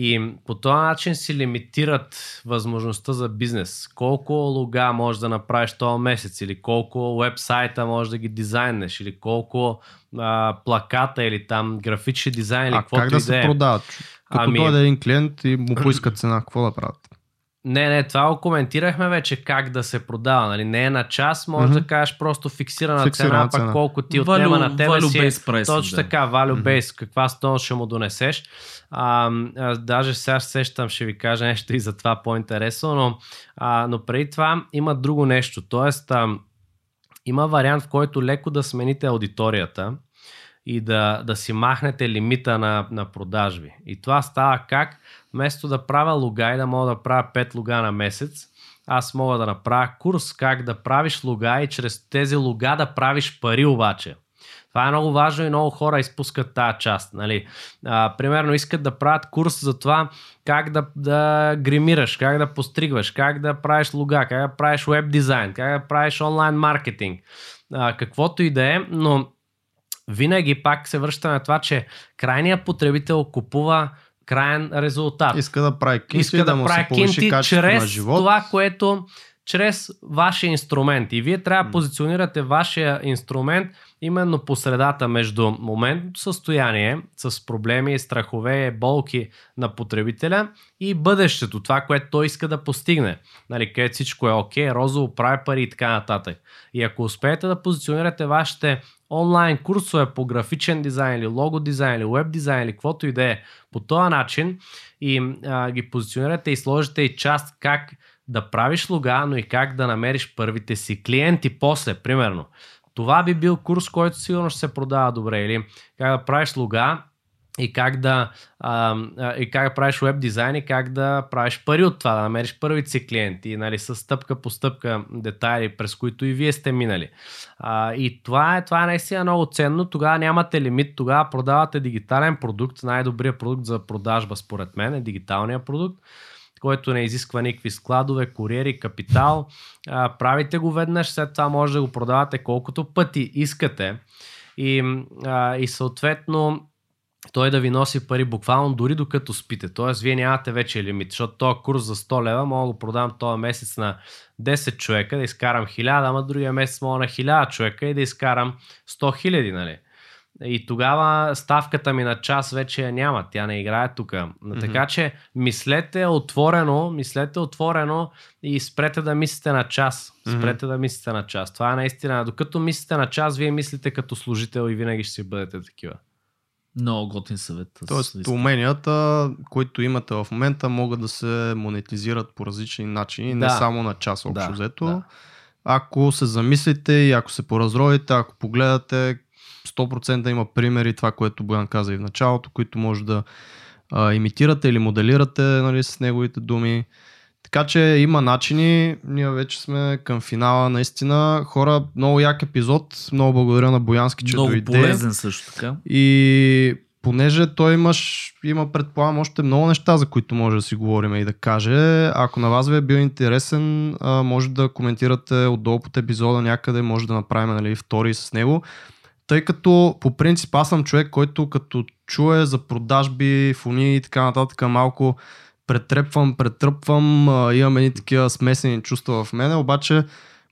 И по този начин си лимитират възможността за бизнес. Колко лога можеш да направиш този месец, или колко вебсайта можеш да ги дизайнеш, или колко а, плаката, или там графични дизайн, или А каквото как да и се е. продават? Като Ами- дойде един клиент и му поиска цена, какво да правят? Не, не, това го коментирахме вече как да се продава. Нали? Не е на час, може Мгм. да кажеш просто фиксирана, Фиксирана цена, цена. пък колко ти Value- отнема на тебе си. е pricing, Точно да. така, value based, каква стойност ще му донесеш. А, а, даже сега се сещам, ще ви кажа нещо и за това по-интересно, но, а, но преди това има друго нещо. Тоест, а, има вариант, в който леко да смените аудиторията и да, да си махнете лимита на, на продажби. И това става как? Вместо да правя луга и да мога да правя 5 луга на месец, аз мога да направя курс как да правиш луга и чрез тези луга да правиш пари обаче. Това е много важно и много хора изпускат тази част. Нали? А, примерно искат да правят курс за това как да, да гримираш, как да постригваш, как да правиш луга, как да правиш веб дизайн, как да правиш онлайн маркетинг. А, каквото и да е, но винаги пак се връща на това, че крайният потребител купува крайен резултат Иска да прави кинти, иска да, му прави се повиши кинти качеството на чрез живот. това, което чрез вашия инструмент. И вие трябва да позиционирате вашия инструмент именно по средата между моментното състояние с проблеми, страхове, болки на потребителя и бъдещето, това, което той иска да постигне. Нали, където всичко е окей, розово, прави пари и така нататък. И ако успеете да позиционирате вашите онлайн курсове по графичен дизайн или лого дизайн или веб дизайн или каквото и да е по този начин и а, ги позиционирате и сложите и част как да правиш лога, но и как да намериш първите си клиенти после, примерно. Това би бил курс, който сигурно ще се продава добре. Или как да правиш лога и как да, а, и как правиш веб дизайн и как да правиш пари от това, да намериш първите си клиенти, нали, с стъпка по стъпка детайли, през които и вие сте минали. А, и това е, това е наистина много ценно. Тогава нямате лимит, тогава продавате дигитален продукт. Най-добрият продукт за продажба, според мен, е дигиталният продукт който не изисква никакви складове, куриери, капитал. А, правите го веднъж, след това може да го продавате колкото пъти искате и, а, и съответно той да ви носи пари буквално дори докато спите. Тоест, вие нямате вече лимит, защото този курс за 100 лева мога да продам този месец на 10 човека, да изкарам 1000, ама другия месец мога на 1000 човека и да изкарам 100 хиляди, нали? И тогава ставката ми на час вече я няма, тя не играе тук. Mm-hmm. Така че мислете отворено, мислете отворено и спрете да мислите на час. Спрете mm-hmm. да мислите на час. Това е наистина. Докато мислите на час, вие мислите като служител и винаги ще си бъдете такива. Много готин съвет. Тоест, искам. уменията, които имате в момента, могат да се монетизират по различни начини, не Да. само на час общо Да, взето. да. Ако се замислите и ако се поразровите, ако погледате, 100% има примери, това, което Боян каза и в началото, които може да а, имитирате или моделирате нали, с неговите думи. Така че има начини, ние вече сме към финала наистина. Хора, много як епизод, много благодаря на Боянски, че Много дойде. полезен също така. И понеже той имаш, има предполагам още много неща, за които може да си говорим и да каже. Ако на вас ви е бил интересен, може да коментирате отдолу под епизода някъде, може да направим нали, втори с него. тъй като по принцип аз съм човек, който като чуе за продажби, фони и така нататък малко претрепвам, претръпвам, имам едни такива смесени чувства в мене, обаче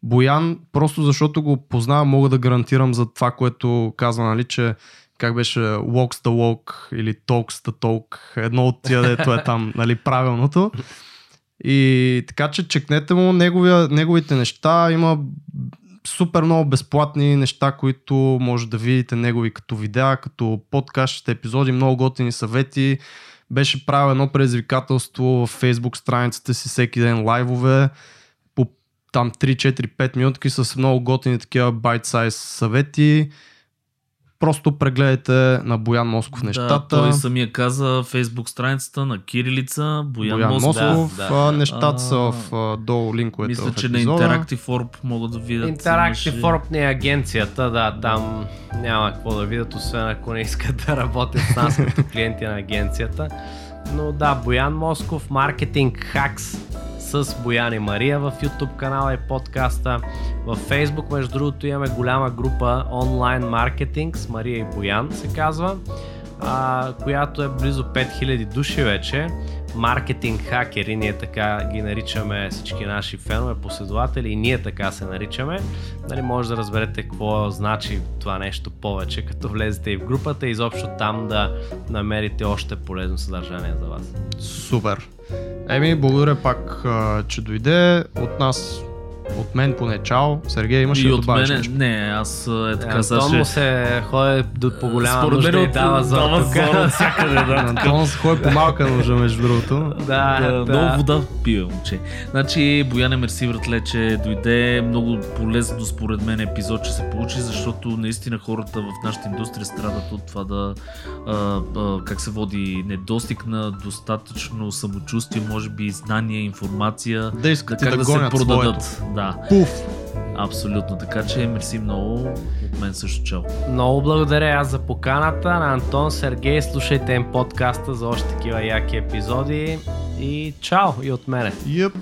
Боян, просто защото го познавам, мога да гарантирам за това, което казва, нали, че как беше Walks the Walk или Talks the Talk, едно от тия, дето е там, нали, правилното. И така че чекнете му неговия, неговите неща, има супер много безплатни неща, които може да видите негови като видеа, като подкаст, епизоди, много готини съвети. Беше правил едно предизвикателство в Facebook страницата си всеки ден лайвове по там 3-4-5 минутки с много готини такива bite-size съвети просто прегледайте на Боян Москов нещата. Да, той самия каза фейсбук страницата на Кирилица, Боян, Боян Москов. Москов. Да, да. нещата са А, в а, долу линковете Мисля, в че на. Interactive Orb могат да видят. Interactive Orb не е агенцията, да, там няма какво да видят, освен ако не искат да работят с нас като клиенти на агенцията. Но да, Боян Москов, Маркетинг Хакс с Боян и Мария в YouTube канала и подкаста. В Facebook, между другото, имаме голяма група онлайн маркетинг с Мария и Боян, се казва, а, която е близо 5000 души вече. Маркетинг хакери, ние така ги наричаме всички наши фенове, последователи и ние така се наричаме. Нали, може да разберете какво значи това нещо повече, като влезете и в групата и изобщо там да намерите още полезно съдържание за вас. Супер. Еми, благодаря пак, че дойде. От нас, от мен поне чао. Сергей, имаш ли И да от добавиш мене, нещо? не, аз а, е така сега ще... се ходи до по голяма Според нужда мен и дава зор дава тук. зор от всякъде, да. Антон се ходи по малка нужда, между другото. Да, Да, да. Много вода пие, момче. Значи, Бояне Мерси, братле, че дойде. Много полезно, според мен, епизод, че се получи, защото наистина хората в нашата индустрия страдат от това да, а, а, как се води, недостиг на достатъчно самочувствие, може би знания, информация, Да искат как да, да, да се продадат. своето. Да, Пуф! абсолютно. Така че, мерси много. От мен също чао. Много благодаря аз за поканата на Антон Сергей. Слушайте им подкаста за още такива яки епизоди. И чао и от мене. Йеп.